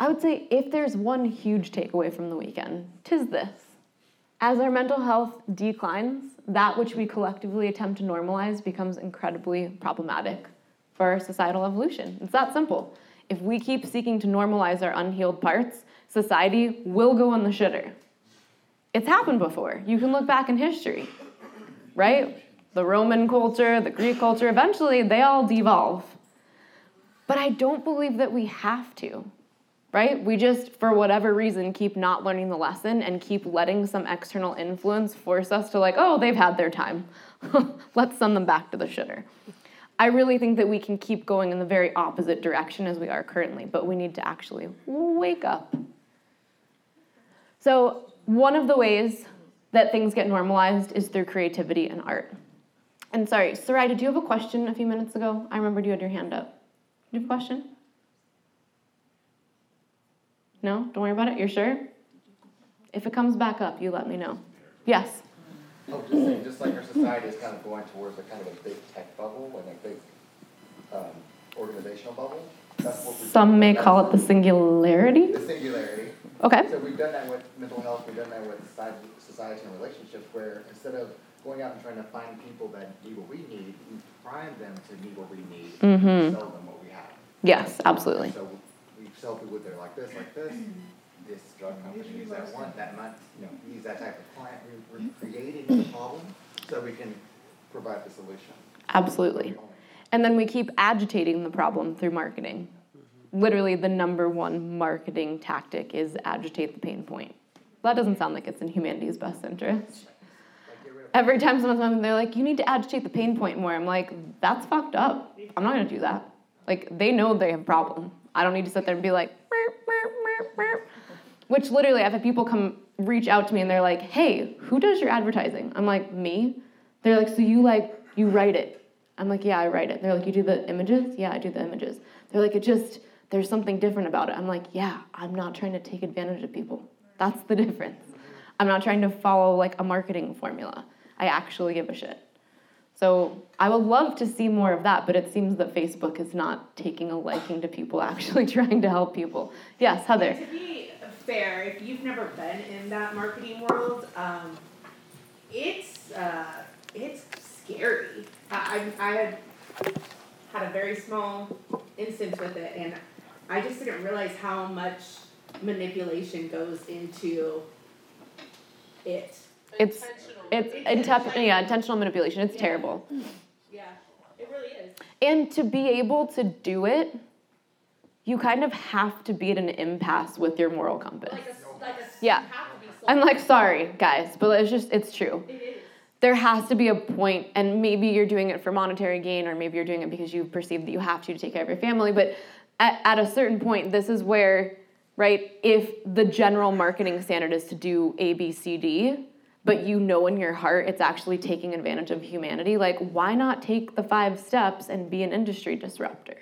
I would say if there's one huge takeaway from the weekend, tis this. As our mental health declines, that which we collectively attempt to normalize becomes incredibly problematic for our societal evolution. It's that simple. If we keep seeking to normalize our unhealed parts, society will go on the shitter. It's happened before. You can look back in history, right? The Roman culture, the Greek culture, eventually they all devolve. But I don't believe that we have to, right? We just, for whatever reason, keep not learning the lesson and keep letting some external influence force us to, like, oh, they've had their time. Let's send them back to the shitter. I really think that we can keep going in the very opposite direction as we are currently, but we need to actually wake up. So, one of the ways that things get normalized is through creativity and art. And sorry, Sarai, did you have a question a few minutes ago? I remembered you had your hand up. Do you have a question? No? Don't worry about it? You're sure? If it comes back up, you let me know. Yes? Oh, just saying, just like our society is kind of going towards a kind of a big tech bubble and a big, um, organizational bubble, that's what. Some may call it the singularity. The singularity. Okay. So we've done that with mental health, we've done that with society, society and relationships, where instead of going out and trying to find people that need what we need, we prime them to need what we need, and Mhm. sell them what we have. Yes, absolutely. So we sell people that are like this, like this, this drug company needs that one, that month, you know, needs that type of client. We're, we're creating the problem so we can provide the solution. Absolutely. And then we keep agitating the problem through marketing. Literally, the number one marketing tactic is agitate the pain point. That doesn't sound like it's in humanity's best interest. Every time someone's talking, they're like, you need to agitate the pain point more. I'm like, that's fucked up. I'm not gonna do that. Like, they know they have a problem. I don't need to sit there and be like, which literally, I've had people come reach out to me and they're like, hey, who does your advertising? I'm like, me? They're like, so you like, you write it. I'm like, yeah, I write it. They're like, you do the images? Yeah, I do the images. They're like, it just, there's something different about it. I'm like, yeah, I'm not trying to take advantage of people. That's the difference. I'm not trying to follow like a marketing formula. I actually give a shit. So I would love to see more of that, but it seems that Facebook is not taking a liking to people actually trying to help people. Yes, Heather. To be fair, if you've never been in that marketing world, um, it's uh, it's scary. I, I I had had a very small instance with it, and I just didn't realize how much manipulation goes into it. It's it's intep- yeah, intentional manipulation. It's terrible. Yeah, it really is. And to be able to do it, you kind of have to be at an impasse with your moral compass. Like a, like a, Yeah. you have to be so- I'm like, sorry, guys, but it's just, it's true. It is. There has to be a point, and maybe you're doing it for monetary gain, or maybe you're doing it because you perceive that you have to to take care of your family. But at, at a certain point, this is where, right, if the general marketing standard is to do A, B, C, D, but you know in your heart it's actually taking advantage of humanity, like, why not take the five steps and be an industry disruptor?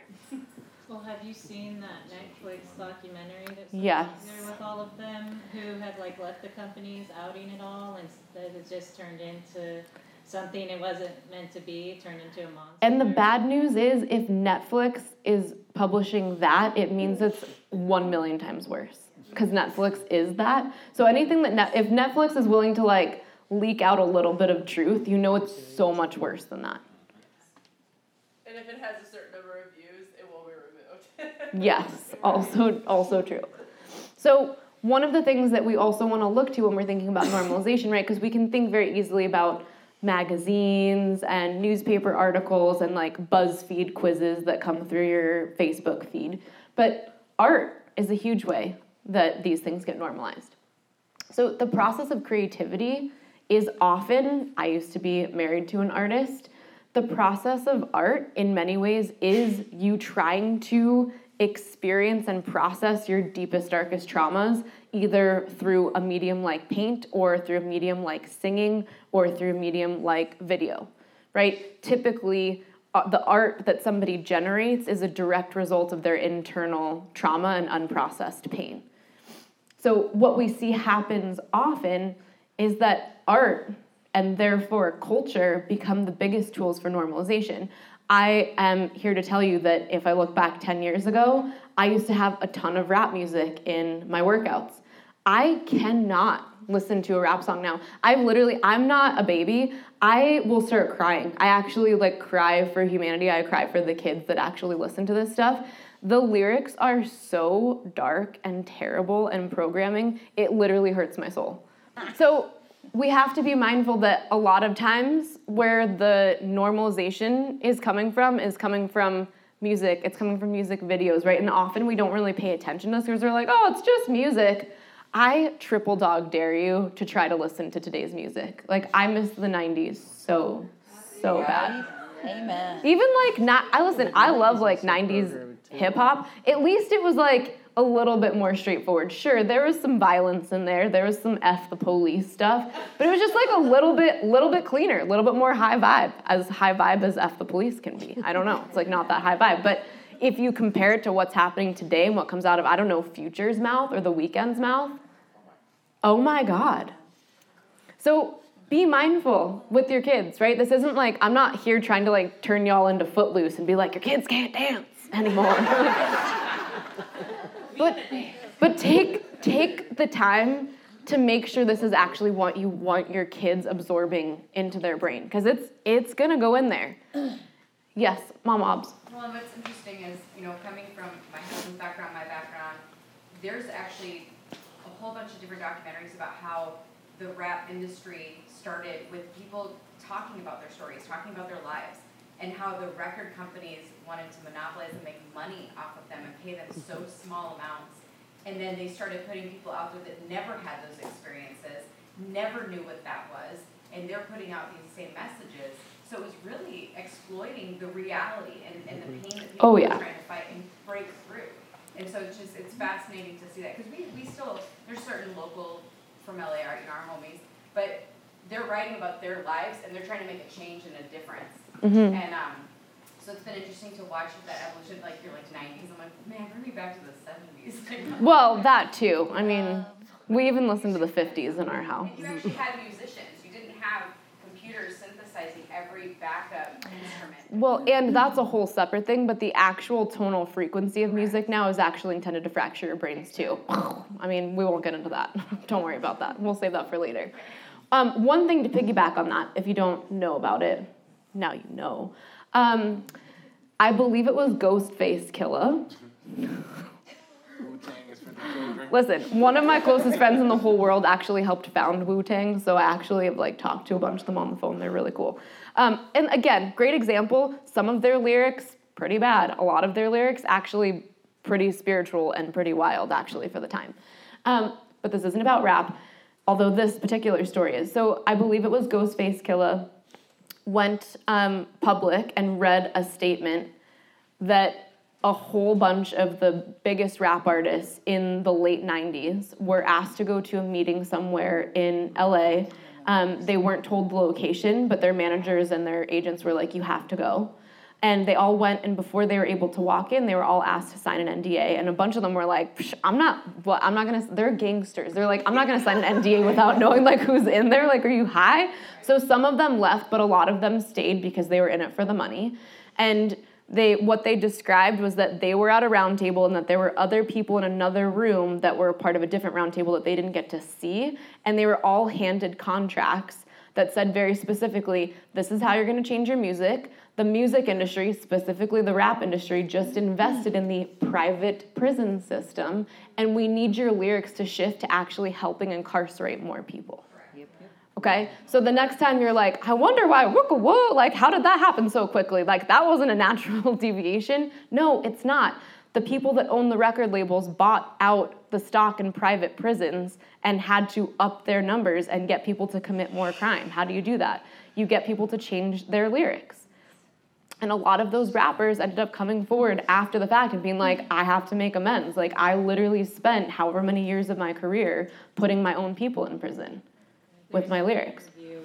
Well, have you seen that Netflix documentary that's Yes. there with all of them who have like let the companies outing it all and it just turned into something it wasn't meant to be, turned into a monster? And the bad news is, if Netflix is publishing that, it means it's one million times worse. Because Netflix is that. So anything that Net- if Netflix is willing to like leak out a little bit of truth, you know it's so much worse than that. And if it has a certain number of views, it will be removed. Yes, also also true. So one of the things that we also want to look to when we're thinking about normalization, right? Because we can think very easily about magazines and newspaper articles and like BuzzFeed quizzes that come through your Facebook feed. But art is a huge way that these things get normalized. So the process of creativity is often, I used to be married to an artist. The process of art, in many ways, is you trying to experience and process your deepest, darkest traumas, either through a medium like paint, or through a medium like singing, or through a medium like video, right? Typically, uh, the art that somebody generates is a direct result of their internal trauma and unprocessed pain. So, what we see happens often is that art and therefore culture become the biggest tools for normalization. I am here to tell you that if I look back 10 years ago, I used to have a ton of rap music in my workouts. I cannot listen to a rap song now. I've literally, I'm not a baby. I will start crying. I actually like cry for humanity. I cry for the kids that actually listen to this stuff. The lyrics are so dark and terrible and programming, it literally hurts my soul. So we have to be mindful that a lot of times where the normalization is coming from is coming from music, it's coming from music videos, right? And often we don't really pay attention to this because we're like, oh, it's just music. I triple dog dare you to try to listen to today's music. Like, I miss the 90s so, so bad. Amen. Even like not I listen, I love like 90s hip hop. At least it was like a little bit more straightforward. Sure, there was some violence in there. There was some F the police stuff, but it was just like a little bit little bit cleaner, a little bit more high vibe, as high vibe as F the police can be. I don't know. It's like not that high vibe, but if you compare it to what's happening today and what comes out of I don't know Future's mouth or The Weeknd's mouth, oh my god. So be mindful with your kids, right? This isn't like I'm not here trying to like turn y'all into footloose and be like your kids can't dance anymore. but but take take the time to make sure this is actually what you want your kids absorbing into their brain because it's it's to go in there. Yes, mom obs. Well, what's interesting is, you know, coming from my husband's background, my background, there's actually a whole bunch of different documentaries about how the rap industry started with people talking about their stories, talking about their lives, and how the record companies wanted to monopolize and make money off of them and pay them so mm-hmm. small amounts. And then they started putting people out there that never had those experiences, never knew what that was, and they're putting out these same messages. So it was really exploiting the reality and, and the mm-hmm. pain that oh, people Oh, were yeah. trying to fight and break through. And so it's just, it's fascinating to see that, because we, we still, there's certain local from LA, our, you know, our homies, but they're writing about their lives and they're trying to make a change and a difference. Mhm. And, um, so it's been interesting to watch that evolution, like you're like nineties, I'm like, man, bring me back to the seventies. Well, that too. I mean, we even listened to the 50s in our house. And you actually had musicians, you didn't have computers synthesizing every backup instrument. Well, and that's a whole separate thing, but the actual tonal frequency of music now is actually intended to fracture your brains too. I mean, we won't get into that. don't worry about that. We'll save that for later. Um, one thing to piggyback on that, if you don't know about it, now you know. Um, I believe it was Ghostface Killah. Listen, one of my closest friends in the whole world actually helped found Wu Tang, so I actually have like talked to a bunch of them on the phone. They're really cool. Um, and again, great example. Some of their lyrics pretty bad. A lot of their lyrics actually pretty spiritual and pretty wild actually for the time. Um, but this isn't about rap, although this particular story is. So I believe it was Ghostface Killah went um, public and read a statement that a whole bunch of the biggest rap artists in the late 90s were asked to go to a meeting somewhere in LA. Um, they weren't told the location, but their managers and their agents were like, you have to go. And they all went, and before they were able to walk in, they were all asked to sign an NDA. And a bunch of them were like, "I'm not. I'm not gonna." They're gangsters. They're like, "I'm not gonna sign an NDA without knowing like who's in there. Like, are you high?" So some of them left, but a lot of them stayed because they were in it for the money. And they what they described was that they were at a round table and that there were other people in another room that were part of a different round table that they didn't get to see, and they were all handed contracts that said very specifically, this is how you're going to change your music. The music industry, specifically the rap industry, just invested in the private prison system, and we need your lyrics to shift to actually helping incarcerate more people. Okay? So the next time you're like, I wonder why, wooka woo, like, how did that happen so quickly? Like, that wasn't a natural deviation. No, it's not. The people that own the record labels bought out the stock in private prisons and had to up their numbers and get people to commit more crime. How do you do that? You get people to change their lyrics. And a lot of those rappers ended up coming forward after the fact and being like, I have to make amends. Like, I literally spent however many years of my career putting my own people in prison with my lyrics. Interview,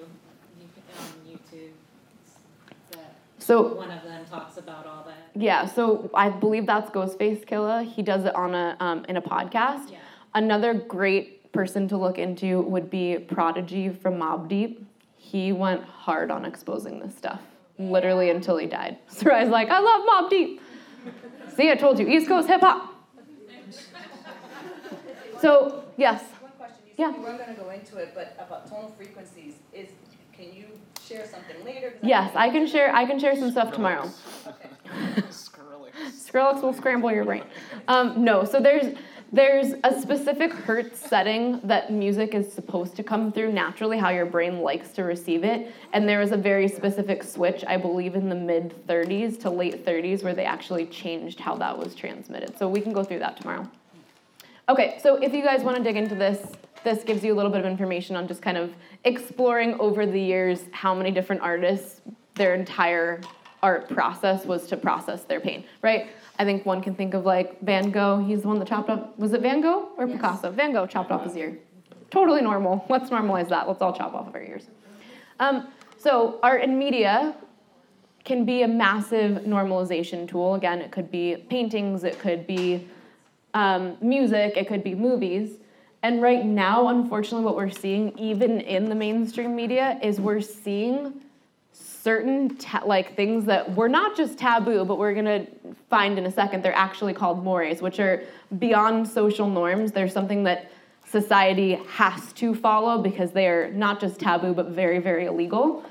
you can- on YouTube, So, one of them talks about all that. yeah, so I believe that's Ghostface Killah. He does it on a um, in a podcast. Yeah. Another great person to look into would be Prodigy from Mobb Deep. He went hard on exposing this stuff, literally until he died. So I was like, I love Mobb Deep. See, I told you, East Coast hip hop. So yes, One question, you Yeah. said you weren't gonna go into it, but about tonal frequencies, is, can you share something later? 'Cause yes, I can share. I can share some stuff tomorrow. Skrillex will scramble your brain. Um, no, so there's there's a specific hertz setting that music is supposed to come through naturally, how your brain likes to receive it, and there is a very specific switch, I believe, in the mid 30s to late 30s, where they actually changed how that was transmitted. So we can go through that tomorrow. Okay, so if you guys want to dig into this, this gives you a little bit of information on just kind of exploring over the years how many different artists their entire art process was to process their pain, right? I think one can think of like Van Gogh, he's the one that chopped off, was it Van Gogh or Picasso? Van Gogh chopped off his ear. Totally normal. Let's normalize that. Let's all chop off of our ears. Um, so, art and media can be a massive normalization tool. Again, it could be paintings, it could be um, music, it could be movies. And right now, unfortunately, what we're seeing, even in the mainstream media, is we're seeing certain ta- like things that were not just taboo, but we're gonna find in a second. They're actually called mores, which are beyond social norms. They're something that society has to follow because they are not just taboo, but very, very illegal.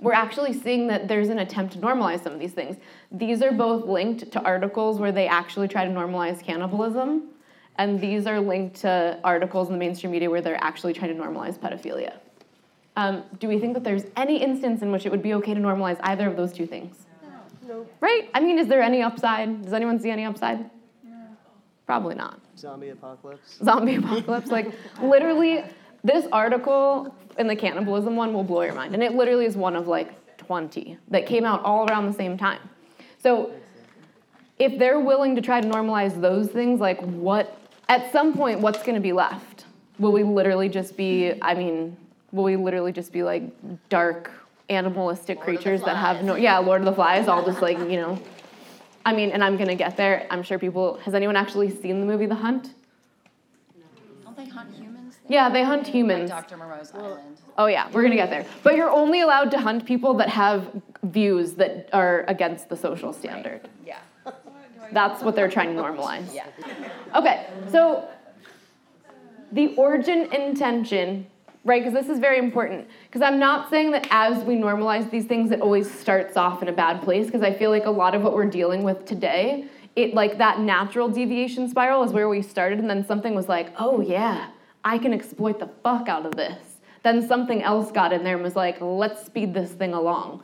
We're actually seeing that there's an attempt to normalize some of these things. These are both linked to articles where they actually try to normalize cannibalism, and these are linked to articles in the mainstream media where they're actually trying to normalize pedophilia. Um, do we think that there's any instance in which it would be okay to normalize either of those two things? No. Right? I mean, is there any upside? Does anyone see any upside? Probably not. Zombie apocalypse. Zombie apocalypse. Like, literally, this article in the cannibalism one will blow your mind. And it literally is one of like 20 that came out all around the same time. So, if they're willing to try to normalize those things, like, what, at some point, what's gonna be left? Will we literally just be, I mean, will we literally just be like dark animalistic creatures that have no yeah lord of the flies all just like you know i mean and i'm gonna get there i'm sure people has anyone actually seen the movie the hunt Don't they hunt humans? yeah they hunt humans Like Dr. Moreau's Island. oh yeah we're gonna get there but you're only allowed to hunt people that have views that are against the social standard Yeah. that's what they're trying to normalize Yeah. Okay, so the origin intention, right? Because this is very important. Because I'm not saying that as we normalize these things, it always starts off in a bad place. Because I feel like a lot of what we're dealing with today, it like that natural deviation spiral is where we started, and then something was like, oh yeah, I can exploit the fuck out of this. Then something else got in there and was like, let's speed this thing along.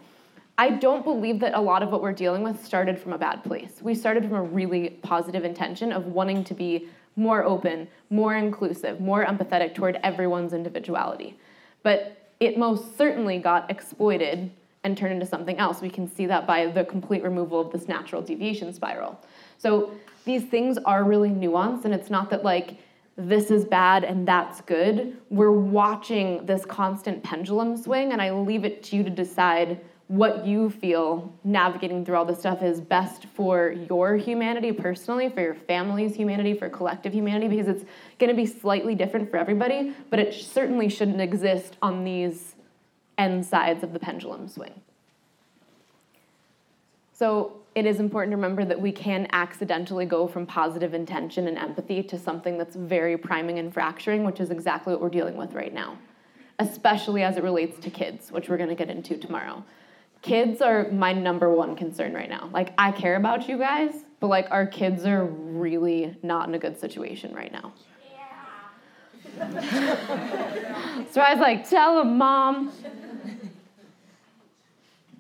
I don't believe that a lot of what we're dealing with started from a bad place. We started from a really positive intention of wanting to be more open, more inclusive, more empathetic toward everyone's individuality. But it most certainly got exploited and turned into something else. We can see that by the complete removal of this natural deviation spiral. So these things are really nuanced, and it's not that like this is bad and that's good. We're watching this constant pendulum swing, and I leave it to you to decide what you feel navigating through all this stuff is best for your humanity personally, for your family's humanity, for collective humanity, because it's going to be slightly different for everybody, but it certainly shouldn't exist on these end sides of the pendulum swing. So it is important to remember that we can accidentally go from positive intention and empathy to something that's very priming and fracturing, which is exactly what we're dealing with right now, especially as it relates to kids, which we're going to get into tomorrow. Kids are my number one concern right now. Like, I care about you guys, but like, our kids are really not in a good situation right now. so I was like, tell them, mom.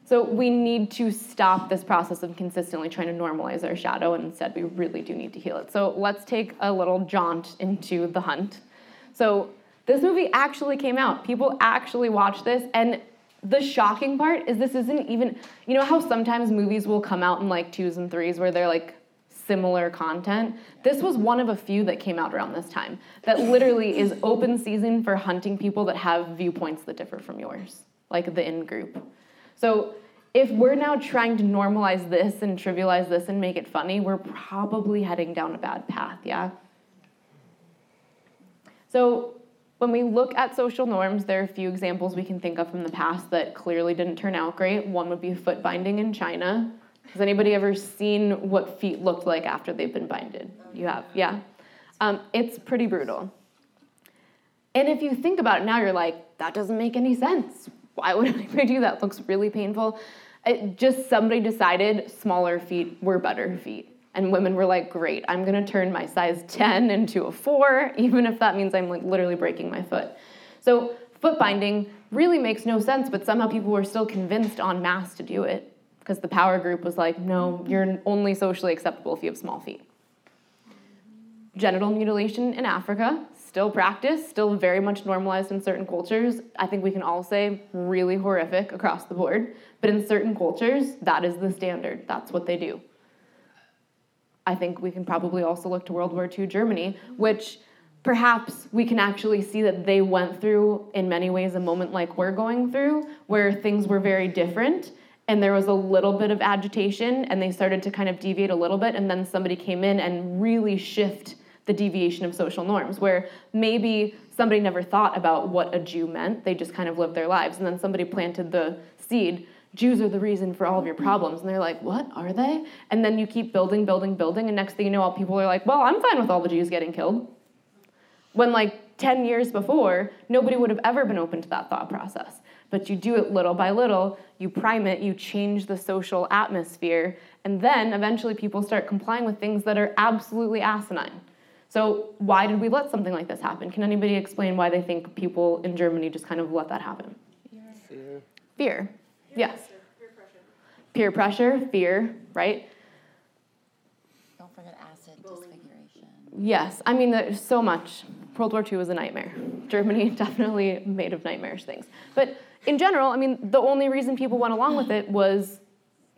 So we need to stop this process of consistently trying to normalize our shadow, and instead we really do need to heal it. So let's take a little jaunt into the hunt. So this movie actually came out. People actually watched this, and the shocking part is this isn't even, you know how sometimes movies will come out in like twos and threes where they're like similar content? This was one of a few that came out around this time that literally is open season for hunting people that have viewpoints that differ from yours, like the in group. So if we're now trying to normalize this and trivialize this and make it funny, we're probably heading down a bad path, yeah? So when we look at social norms, there are a few examples we can think of from the past that clearly didn't turn out great. One would be foot binding in China. Has anybody ever seen what feet looked like after they've been binded? You have, yeah? Um, it's pretty brutal. And if you think about it now, you're like, that doesn't make any sense. Why would anybody do that? It looks really painful. It just somebody decided smaller feet were better feet. And women were like, great, I'm gonna turn my size 10 into a four, even if that means I'm like literally breaking my foot. So foot binding really makes no sense, but somehow people were still convinced en masse to do it because the power group was like, no, you're only socially acceptable if you have small feet. Genital mutilation in Africa, still practiced, still very much normalized in certain cultures. I think we can all say really horrific across the board, but in certain cultures, that is the standard. That's what they do. I think we can mm-hmm. probably also look to World War II Germany, which perhaps we can actually see that they went through, in many ways, a moment like we're going through, where things were very different and there was a little bit of agitation and they started to kind of deviate a little bit and then somebody came in and really shift the deviation of social norms, where maybe somebody never thought about what a Jew meant, they just kind of lived their lives, and then somebody planted the seed. Jews are the reason for all of your problems. And they're like, what are they? And then you keep building, building, building, and next thing you know, all people are like, well, I'm fine with all the Jews getting killed. When like 10 years before, nobody would have ever been open to that thought process. But you do it little by little, you prime it, you change the social atmosphere, and then eventually people start complying with things that are absolutely asinine. So, why did we let something like this happen? Can anybody explain why they think people in Germany just kind of let that happen? Fear. Fear. Yes. Peer pressure, fear, right? Don't forget acid disfiguration. Yes, I mean, there's so much. World War II was a nightmare. Germany definitely made of nightmarish things. But in general, I mean, the only reason people went along with it was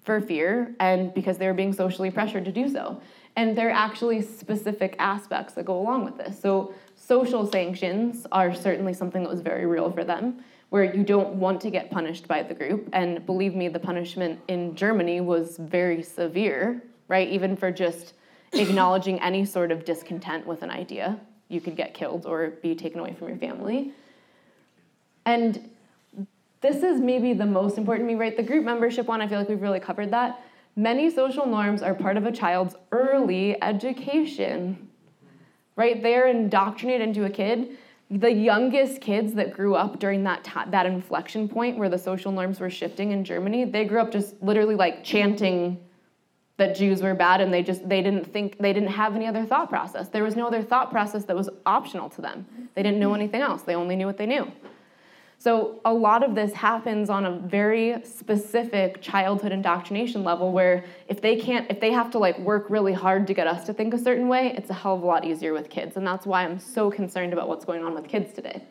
for fear and because they were being socially pressured to do so. And there are actually specific aspects that go along with this. So, social sanctions are certainly something that was very real for them, where you don't want to get punished by the group. And believe me, the punishment in Germany was very severe, right? Even for just acknowledging any sort of discontent with an idea, you could get killed or be taken away from your family. And this is maybe the most important to me, right? The group membership one, I feel like we've really covered that. Many social norms are part of a child's early education, right? They're indoctrinated into a kid. The youngest kids that grew up during that ti that inflection point where the social norms were shifting in Germany, they grew up just literally like chanting that Jews were bad and they just they didn't think they didn't have any other thought process. There was no other thought process that was optional to them. They didn't know anything else. They only knew what they knew. So a lot of this happens on a very specific childhood indoctrination level where if they can't if they have to like work really hard to get us to think a certain way, it's a hell of a lot easier with kids. And that's why I'm so concerned about what's going on with kids today.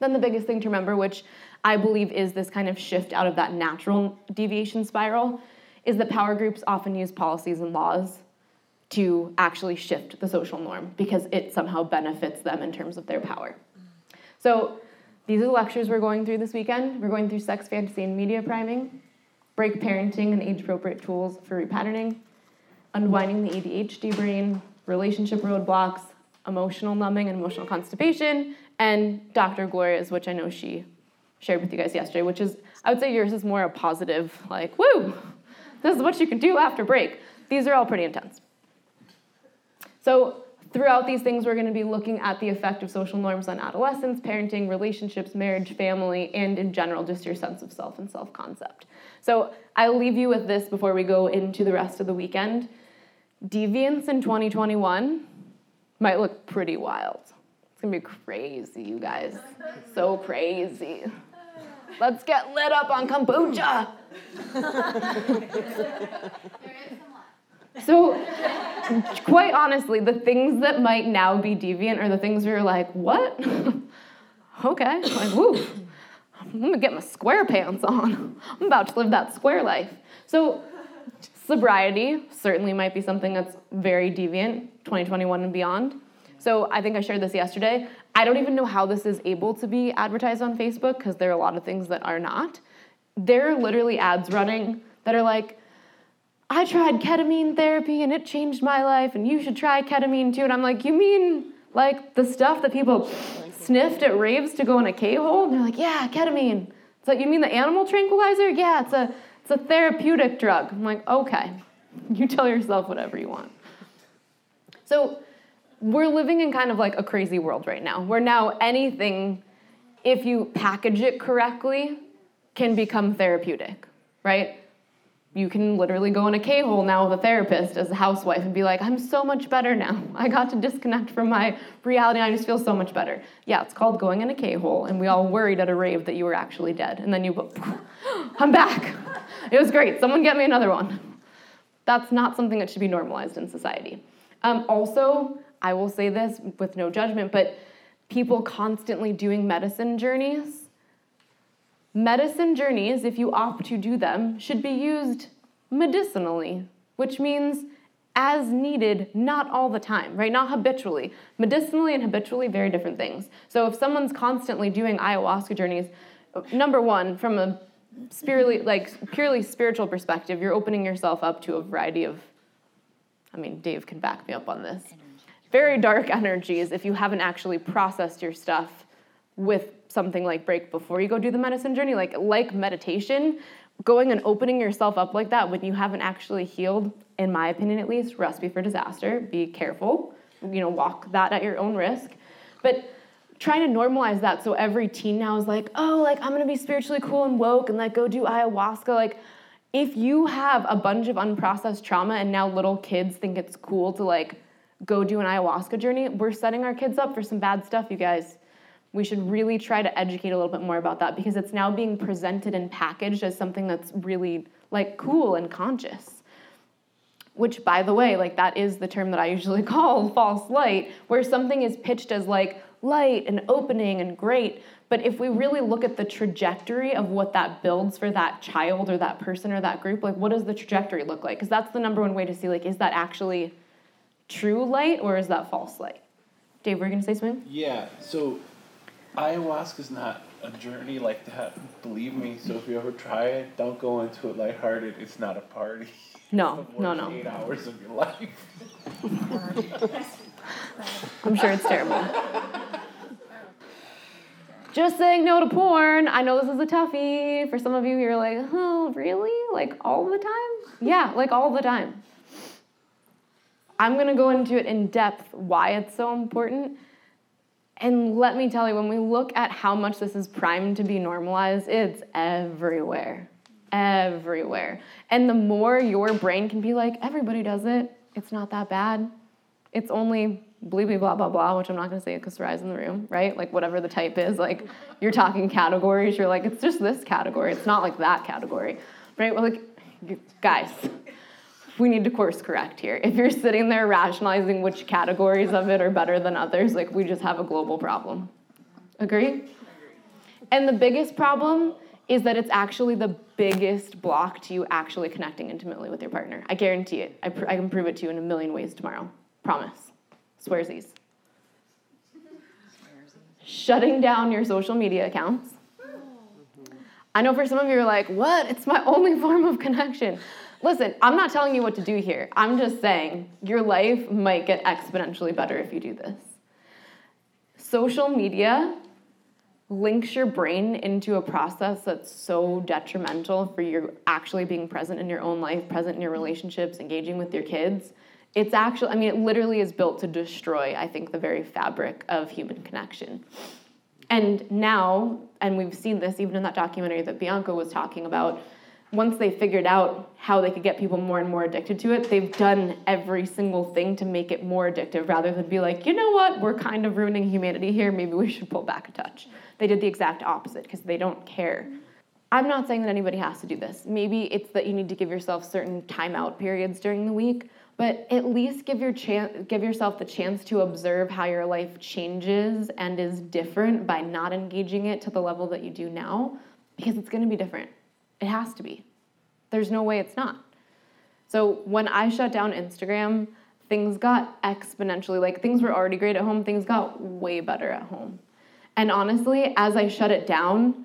Then the biggest thing to remember, which I believe is this kind of shift out of that natural deviation spiral, is that power groups often use policies and laws to actually shift the social norm because it somehow benefits them in terms of their power. So these are the lectures we're going through this weekend. We're going through sex, fantasy, and media priming, break parenting and age appropriate tools for repatterning, unwinding the ADHD brain, relationship roadblocks, emotional numbing and emotional constipation, and Dr. Gloria's, which I know she shared with you guys yesterday, which is, I would say yours is more a positive, like, woo, this is what you can do after break. These are all pretty intense. So, throughout these things, we're going to be looking at the effect of social norms on adolescence, parenting, relationships, marriage, family, and in general, just your sense of self and self concept. So, I'll leave you with this before we go into the rest of the weekend. Deviance in 2021 might look pretty wild. It's going to be crazy, you guys. So crazy. Let's get lit up on kombucha. So, quite honestly, the things that might now be deviant are the things where you're like, what? okay, like, woo, I'm gonna get my square pants on. I'm about to live that square life. So, sobriety certainly might be something that's very deviant, 2021 and beyond. So, I think I shared this yesterday. I don't even know how this is able to be advertised on Facebook because there are a lot of things that are not. There are literally ads running that are like, I tried ketamine therapy and it changed my life, and you should try ketamine too. And I'm like, you mean like the stuff that people sniffed at raves to go in a K hole? And they're like, yeah, ketamine. Like, you mean the animal tranquilizer? Yeah, it's a it's a therapeutic drug. I'm like, okay, you tell yourself whatever you want. So we're living in kind of like a crazy world right now, where now anything, if you package it correctly, can become therapeutic, right? You can literally go in a K-hole now with a therapist as a housewife and be like, I'm so much better now. I got to disconnect from my reality and I just feel so much better. Yeah, it's called going in a K-hole, and we all worried at a rave that you were actually dead. And then you go, I'm back. It was great. Someone get me another one. That's not something that should be normalized in society. Um, also, I will say this with no judgment, but people constantly doing medicine journeys Medicine journeys, if you opt to do them, should be used medicinally, which means as needed, not all the time, right? Not habitually. Medicinally and habitually, very different things. So if someone's constantly doing ayahuasca journeys, number one, from a spiritually, like purely spiritual perspective, you're opening yourself up to a variety of. I mean, Dave can back me up on this. very dark energies if you haven't actually processed your stuff with something like break before you go do the medicine journey like like meditation going and opening yourself up like that when you haven't actually healed in my opinion at least recipe for disaster be careful. You know walk that at your own risk. But trying to normalize that so every teen now is like oh like i'm gonna be spiritually cool and woke and like go do ayahuasca like if you have a bunch of unprocessed trauma and now little kids think it's cool to like go do an ayahuasca journey we're setting our kids up for some bad stuff you guys we should really try to educate a little bit more about that because it's now being presented and packaged as something that's really like cool and conscious. Which by the way like that is the term that i usually call false light where something is pitched as like light and opening and great. But if we really look at the trajectory of what that builds for that child or that person or that group like what does the trajectory look like? Because that's the number one way to see like is that actually true light or is that false light? Dave were you going to say something? Yeah, so ayahuasca's not a journey like that. Believe me. So if you ever try it, don't go into it lighthearted. It's not a party. no no no Eight hours of your life. i'm sure it's terrible just saying no to porn i know this is a toughie for some of you you're like oh really like all the time yeah like all the time i'm going to go into it in depth why it's so important and let me tell you when we look at how much this is primed to be normalized it's everywhere everywhere and the more your brain can be like everybody does it it's not that bad it's only blah blah blah blah blah, which I'm not gonna say because Sarai's in the room, right? Like whatever the type is, like you're talking categories, you're like, it's just this category, it's not like that category. Right? We're like, guys, we need to course correct here. If you're sitting there rationalizing which categories of it are better than others, like we just have a global problem. Agree? And the biggest problem is that it's actually the biggest block to you actually connecting intimately with your partner. I guarantee it. I, pr- I can prove it to you in a million ways tomorrow. Promise. Swearsies. Shutting down your social media accounts. I know for some of you are like, what? It's my only form of connection. Listen, I'm not telling you what to do here. I'm just saying your life might get exponentially better if you do this. Social media links your brain into a process that's so detrimental for you actually being present in your own life, present in your relationships, engaging with your kids. It's actually, I mean, it literally is built to destroy, I think, the very fabric of human connection. And now, and we've seen this even in that documentary that Bianca was talking about, once they figured out how they could get people more and more addicted to it, they've done every single thing to make it more addictive rather than be like, you know what, we're kind of ruining humanity here, maybe we should pull back a touch. They did the exact opposite because they don't care. I'm not saying that anybody has to do this. Maybe it's that you need to give yourself certain timeout periods during the week, but at least give your chan- give yourself the chance to observe how your life changes and is different by not engaging it to the level that you do now because it's going to be different. It has to be. There's no way it's not. So when I shut down Instagram, things got exponentially like things were already great at home, things got way better at home. And honestly, as I shut it down,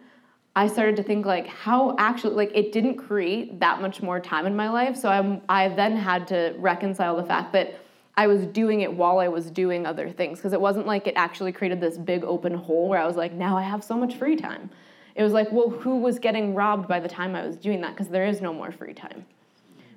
I started to think like how actually like it didn't create that much more time in my life. So I'm I then had to reconcile the fact that I was doing it while I was doing other things because it wasn't like it actually created this big open hole where I was like now I have so much free time. It was like, well, who was getting robbed by the time I was doing that because there is no more free time.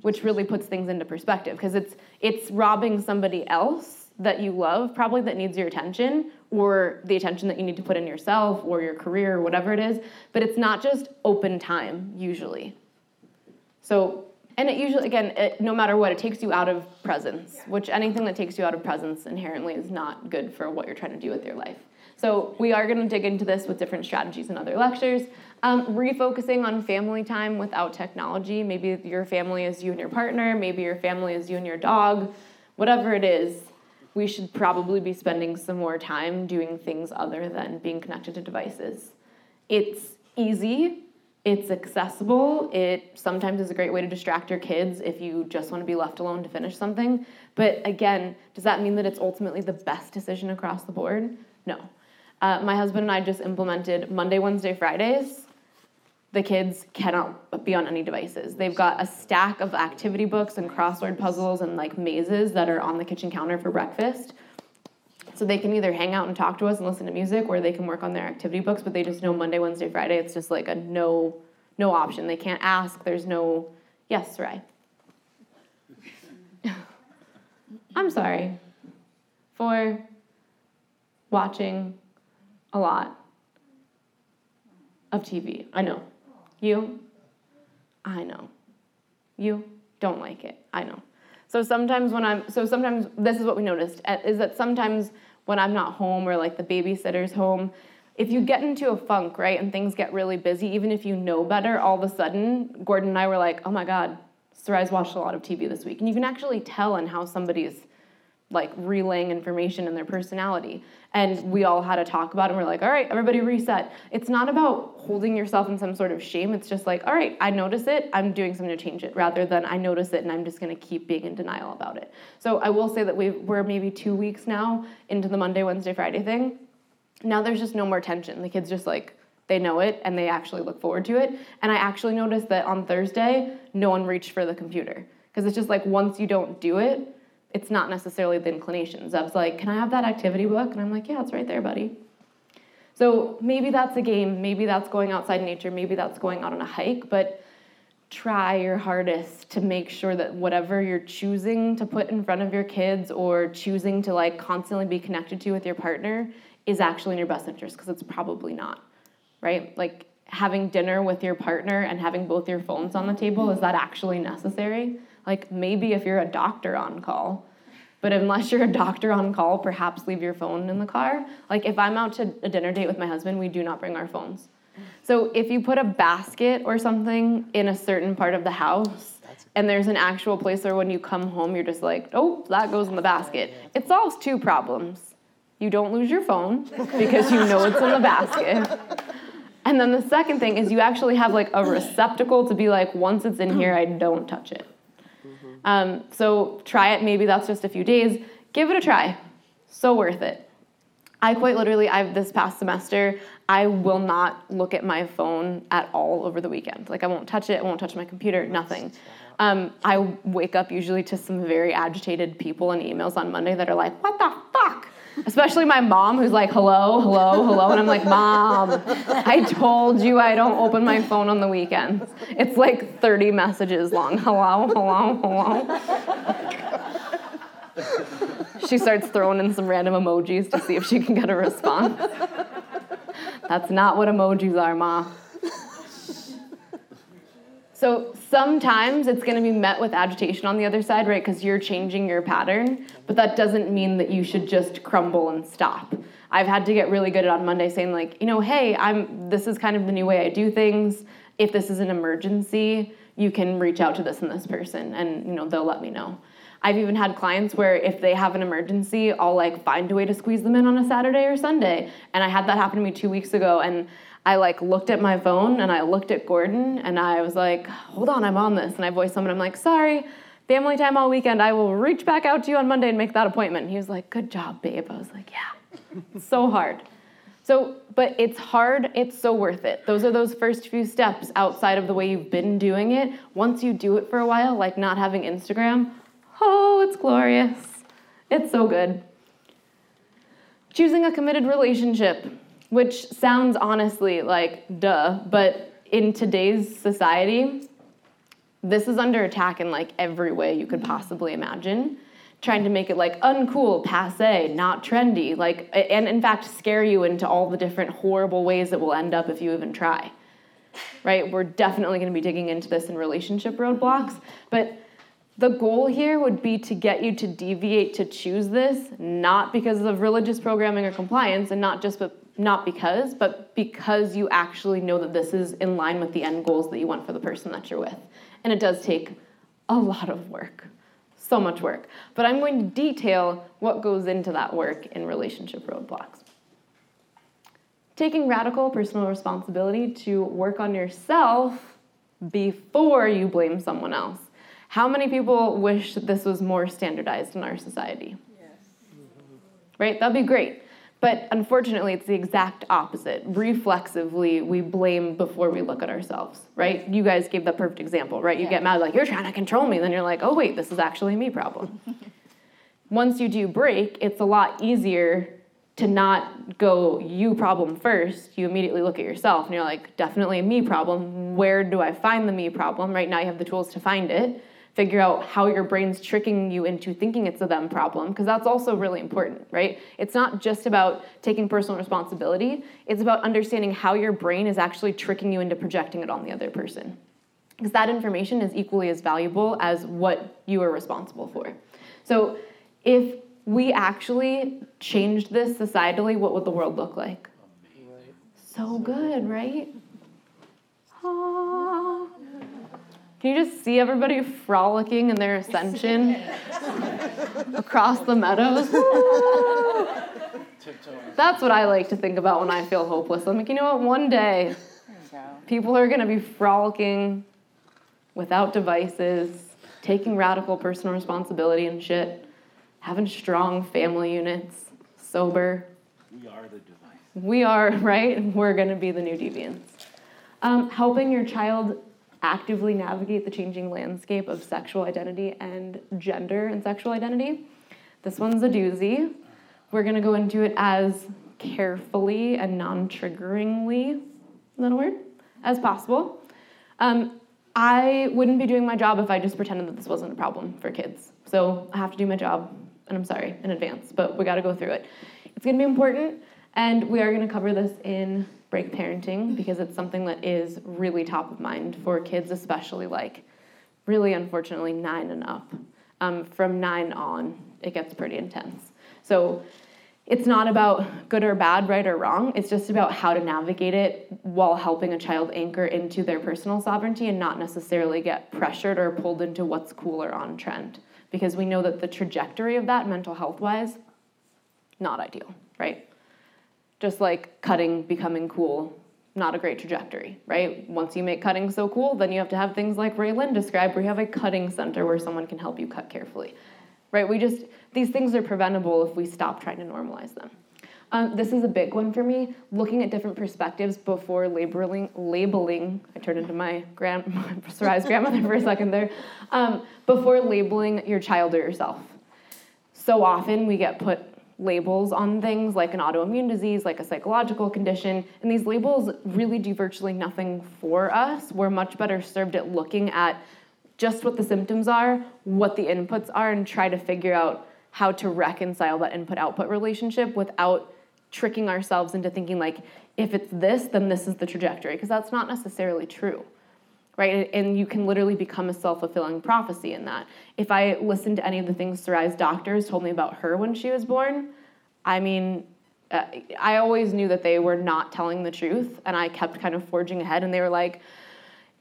Which really puts things into perspective because it's it's robbing somebody else that you love, probably that needs your attention, or the attention that you need to put in yourself or your career or whatever it is. But it's not just open time, usually. So, and it usually, again, it, no matter what, it takes you out of presence, which anything that takes you out of presence inherently is not good for what you're trying to do with your life. So, we are going to dig into this with different strategies in other lectures. Um, refocusing on family time without technology. Maybe your family is you and your partner, maybe your family is you and your dog, whatever it is, we should probably be spending some more time doing things other than being connected to devices. It's easy, it's accessible, it sometimes is a great way to distract your kids if you just want to be left alone to finish something. But again, does that mean that it's ultimately the best decision across the board? No. Uh, my husband and I just implemented Monday, Wednesday, Fridays. The kids cannot be on any devices. They've got a stack of activity books and crossword puzzles and like mazes that are on the kitchen counter for breakfast. So they can either hang out and talk to us and listen to music, or they can work on their activity books. But they just know Monday, Wednesday, Friday. It's just like a no, no option. They can't ask. There's no yes, right. I'm sorry for watching a lot of TV. I know. You? I know. You don't like it. I know. So sometimes when I'm, so sometimes this is what we noticed is that sometimes when I'm not home or like the babysitter's home, if you get into a funk, right, and things get really busy, even if you know better, all of a sudden, Gordon and I were like, oh my God, Sarai's watched a lot of TV this week. And you can actually tell in how somebody's like relaying information and their personality. And we all had a talk about it. And we're like, all right, everybody reset. It's not about holding yourself in some sort of shame. It's just like, all right, I notice it. I'm doing something to change it rather than I notice it and I'm just to keep being in denial about it. So I will say that we we're maybe two weeks now into the Monday, Wednesday, Friday thing. Now there's just no more tension. The kids just like, they know it and they actually look forward to it. And I actually noticed that on Thursday, no one reached for the computer. Because it's just like once you don't do it, it's not necessarily the inclinations. I was like, can I have that activity book? And I'm like, yeah, it's right there, buddy. So maybe that's a game, maybe that's going outside nature, maybe that's going out on a hike, but try your hardest to make sure that whatever you're choosing to put in front of your kids or choosing to like constantly be connected to with your partner is actually in your best interest because it's probably not, right? Like having dinner with your partner and having both your phones on the table, is that actually necessary? Like maybe if you're a doctor on call, but unless you're a doctor on call, perhaps leave your phone in the car. Like if I'm out to a dinner date with my husband, we do not bring our phones. So if you put a basket or something in a certain part of the house, and there's an actual place where when you come home, you're just like, oh, that goes in the basket. It solves two problems. You don't lose your phone because you know it's in the basket. And then the second thing is you actually have like a receptacle to be like, once it's in here, I don't touch it. Um, so try it. Maybe that's just a few days. Give it a try. So worth it. I quite literally, I've this past semester, I will not look at my phone at all over the weekend. Like I won't touch it. I won't touch my computer. Nothing. Um, I wake up usually to some very agitated people and emails on Monday that are like, "What the fuck." Especially my mom, who's like, hello, hello, hello. And I'm like, Mom, I told you I don't open my phone on the weekends. It's like 30 messages long. Hello, hello, hello. She starts throwing in some random emojis to see if she can get a response. That's not what emojis are, Ma. So sometimes it's going to be met with agitation on the other side, right? Because you're changing your pattern, but that doesn't mean that you should just crumble and stop. I've had to get really good at on Monday saying like, you know, hey, I'm this is kind of the new way I do things. If this is an emergency, you can reach out to this and this person and you know, they'll let me know. I've even had clients where if they have an emergency, I'll like find a way to squeeze them in on a Saturday or Sunday. And I had that happen to me 2 weeks ago and I like looked at my phone and I looked at Gordon and I was like, hold on, I'm on this. And I voiced someone, I'm like, sorry, family time all weekend. I will reach back out to you on Monday and make that appointment. And he was like, good job, babe. I was like, yeah, so hard. So, but it's hard, it's so worth it. Those are those first few steps outside of the way you've been doing it. Once you do it for a while, like not having Instagram, oh, it's glorious. It's so good. Choosing a committed relationship which sounds honestly like duh, but in today's society, this is under attack in like every way you could possibly imagine. Trying to make it like uncool, passe, not trendy, like, and in fact, scare you into all the different horrible ways that will end up if you even try. Right? We're definitely going to be digging into this in relationship roadblocks, but the goal here would be to get you to deviate to choose this, not because of religious programming or compliance, and not just not because, but because you actually know that this is in line with the end goals that you want for the person that you're with. And it does take a lot of work, so much work. But I'm going to detail what goes into that work in relationship roadblocks. Taking radical personal responsibility to work on yourself before you blame someone else. How many people wish this was more standardized in our society? Yes. Right? That'd be great. But unfortunately, it's the exact opposite. Reflexively, we blame before we look at ourselves, right? You guys gave the perfect example, right? You yeah. get mad, like, you're trying to control me. Then you're like, oh, wait, this is actually a me problem. once you do break, it's a lot easier to not go you problem first. You immediately look at yourself and you're like, definitely a me problem. Where do I find the me problem? Right now, you have the tools to find it. Figure out how your brain's tricking you into thinking it's a them problem, because that's also really important, right? It's not just about taking personal responsibility, it's about understanding how your brain is actually tricking you into projecting it on the other person. Because that information is equally as valuable as what you are responsible for. So, if we actually changed this societally, what would the world look like? So good, right? Ah. Can you just see everybody frolicking in their ascension across the meadows? That's what I like to think about when I feel hopeless. I'm like, you know what? One day, people are going to be frolicking without devices, taking radical personal responsibility and shit, having strong family units, sober. We are the device. We are, right? We're going to be the new deviants. Um, helping your child actively navigate the changing landscape of sexual identity and gender and sexual identity. This one's a doozy. We're going to go into it as carefully and non triggeringly, that a word? As possible. Um, I wouldn't be doing my job if I just pretended that this wasn't a problem for kids. So I have to do my job, and I'm sorry in advance, but we got to go through it. It's to be important, and we are to cover this in break parenting because it's something that is really top of mind for kids, especially like really unfortunately nine and up. Um, from nine on, it gets pretty intense. So it's not about good or bad, right or wrong. It's just about how to navigate it while helping a child anchor into their personal sovereignty and not necessarily get pressured or pulled into what's cool or on trend. Because we know that the trajectory of that, mental health wise, not ideal, right? Just like cutting becoming cool, not a great trajectory, right? Once you make cutting so cool, then you have to have things like Ray Lynn described, where you have a cutting center where someone can help you cut carefully, right? We just, these things are preventable if we stop trying to normalize them. Um, this is a big one for me, looking at different perspectives before labeling, labeling, I turned into my grand, Sarai's grandmother for a second there, um, before labeling your child or yourself. So often we get put labels on things like an autoimmune disease, like a psychological condition, and these labels really do virtually nothing for us. We're much better served at looking at just what the symptoms are, what the inputs are, and try to figure out how to reconcile that input output relationship without tricking ourselves into thinking like if it's this then this is the trajectory because that's not necessarily true right? And you can literally become a self-fulfilling prophecy in that. If i listened to any of the things sarai's doctors told me about her when she was born i mean uh, i always knew that they were not telling the truth and i kept kind of forging ahead and they were like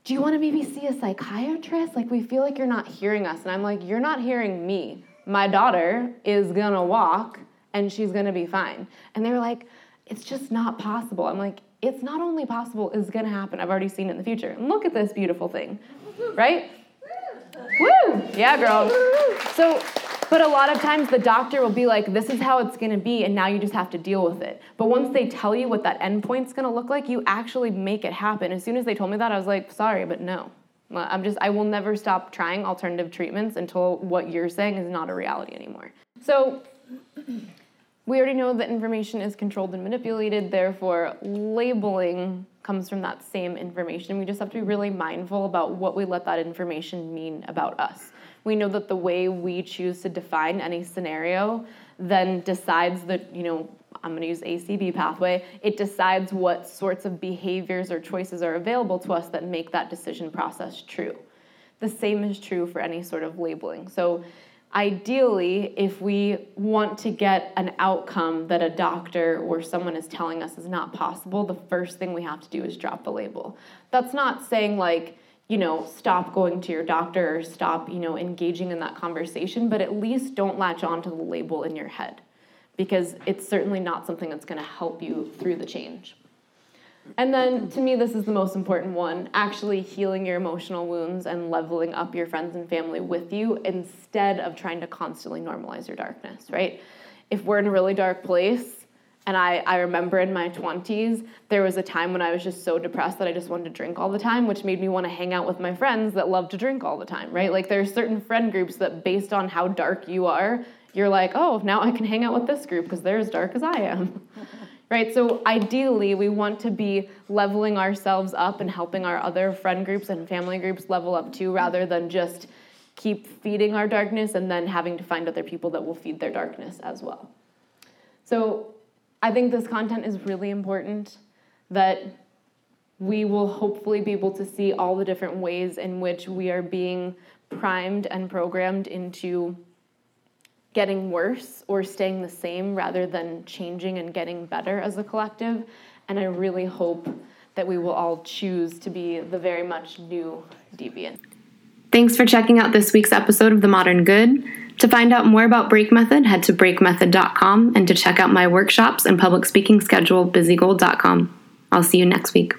do you want to maybe see a psychiatrist? Like we feel like you're not hearing us. And i'm like you're not hearing me. My daughter is gonna walk and she's gonna be fine. And they were like, it's just not possible. I'm like, it's not only possible, it's gonna happen. I've already seen it in the future. And look at this beautiful thing, right? Woo! Yeah, girl. So, but a lot of times the doctor will be like, this is how it's gonna be, and now you just have to deal with it. But once they tell you what that endpoint's gonna look like, you actually make it happen. As soon as they told me that, I was like, sorry, but no. I'm just, I will never stop trying alternative treatments until what you're saying is not a reality anymore. So, we already know that information is controlled and manipulated, therefore, labeling comes from that same information. We just have to be really mindful about what we let that information mean about us. We know that the way we choose to define any scenario then decides that, you know, I'm going to use ACB pathway, it decides what sorts of behaviors or choices are available to us that make that decision process true. The same is true for any sort of labeling. So ideally, if we want to get an outcome that a doctor or someone is telling us is not possible, the first thing we have to do is drop the label. That's not saying like, you know, stop going to your doctor or stop, you know, engaging in that conversation, but at least don't latch on to the label in your head because it's certainly not something that's going to help you through the change. And then to me, this is the most important one actually healing your emotional wounds and leveling up your friends and family with you instead of trying to constantly normalize your darkness, right? If we're in a really dark place, and I, I remember in my 20s, there was a time when I was just so depressed that I just wanted to drink all the time, which made me want to hang out with my friends that love to drink all the time, right? Like there are certain friend groups that, based on how dark you are, you're like, oh, now I can hang out with this group because they're as dark as I am. Right? So ideally, we want to be leveling ourselves up and helping our other friend groups and family groups level up too, rather than just keep feeding our darkness and then having to find other people that will feed their darkness as well. So I think this content is really important that we will hopefully be able to see all the different ways in which we are being primed and programmed into getting worse or staying the same rather than changing and getting better as a collective. And I really hope that we will all choose to be the very much new deviant. Thanks for checking out this week's episode of The Modern Good. To find out more about Break Method, head to breakmethod.com and to check out my workshops and public speaking schedule, bizziegold.com. I'll see you next week.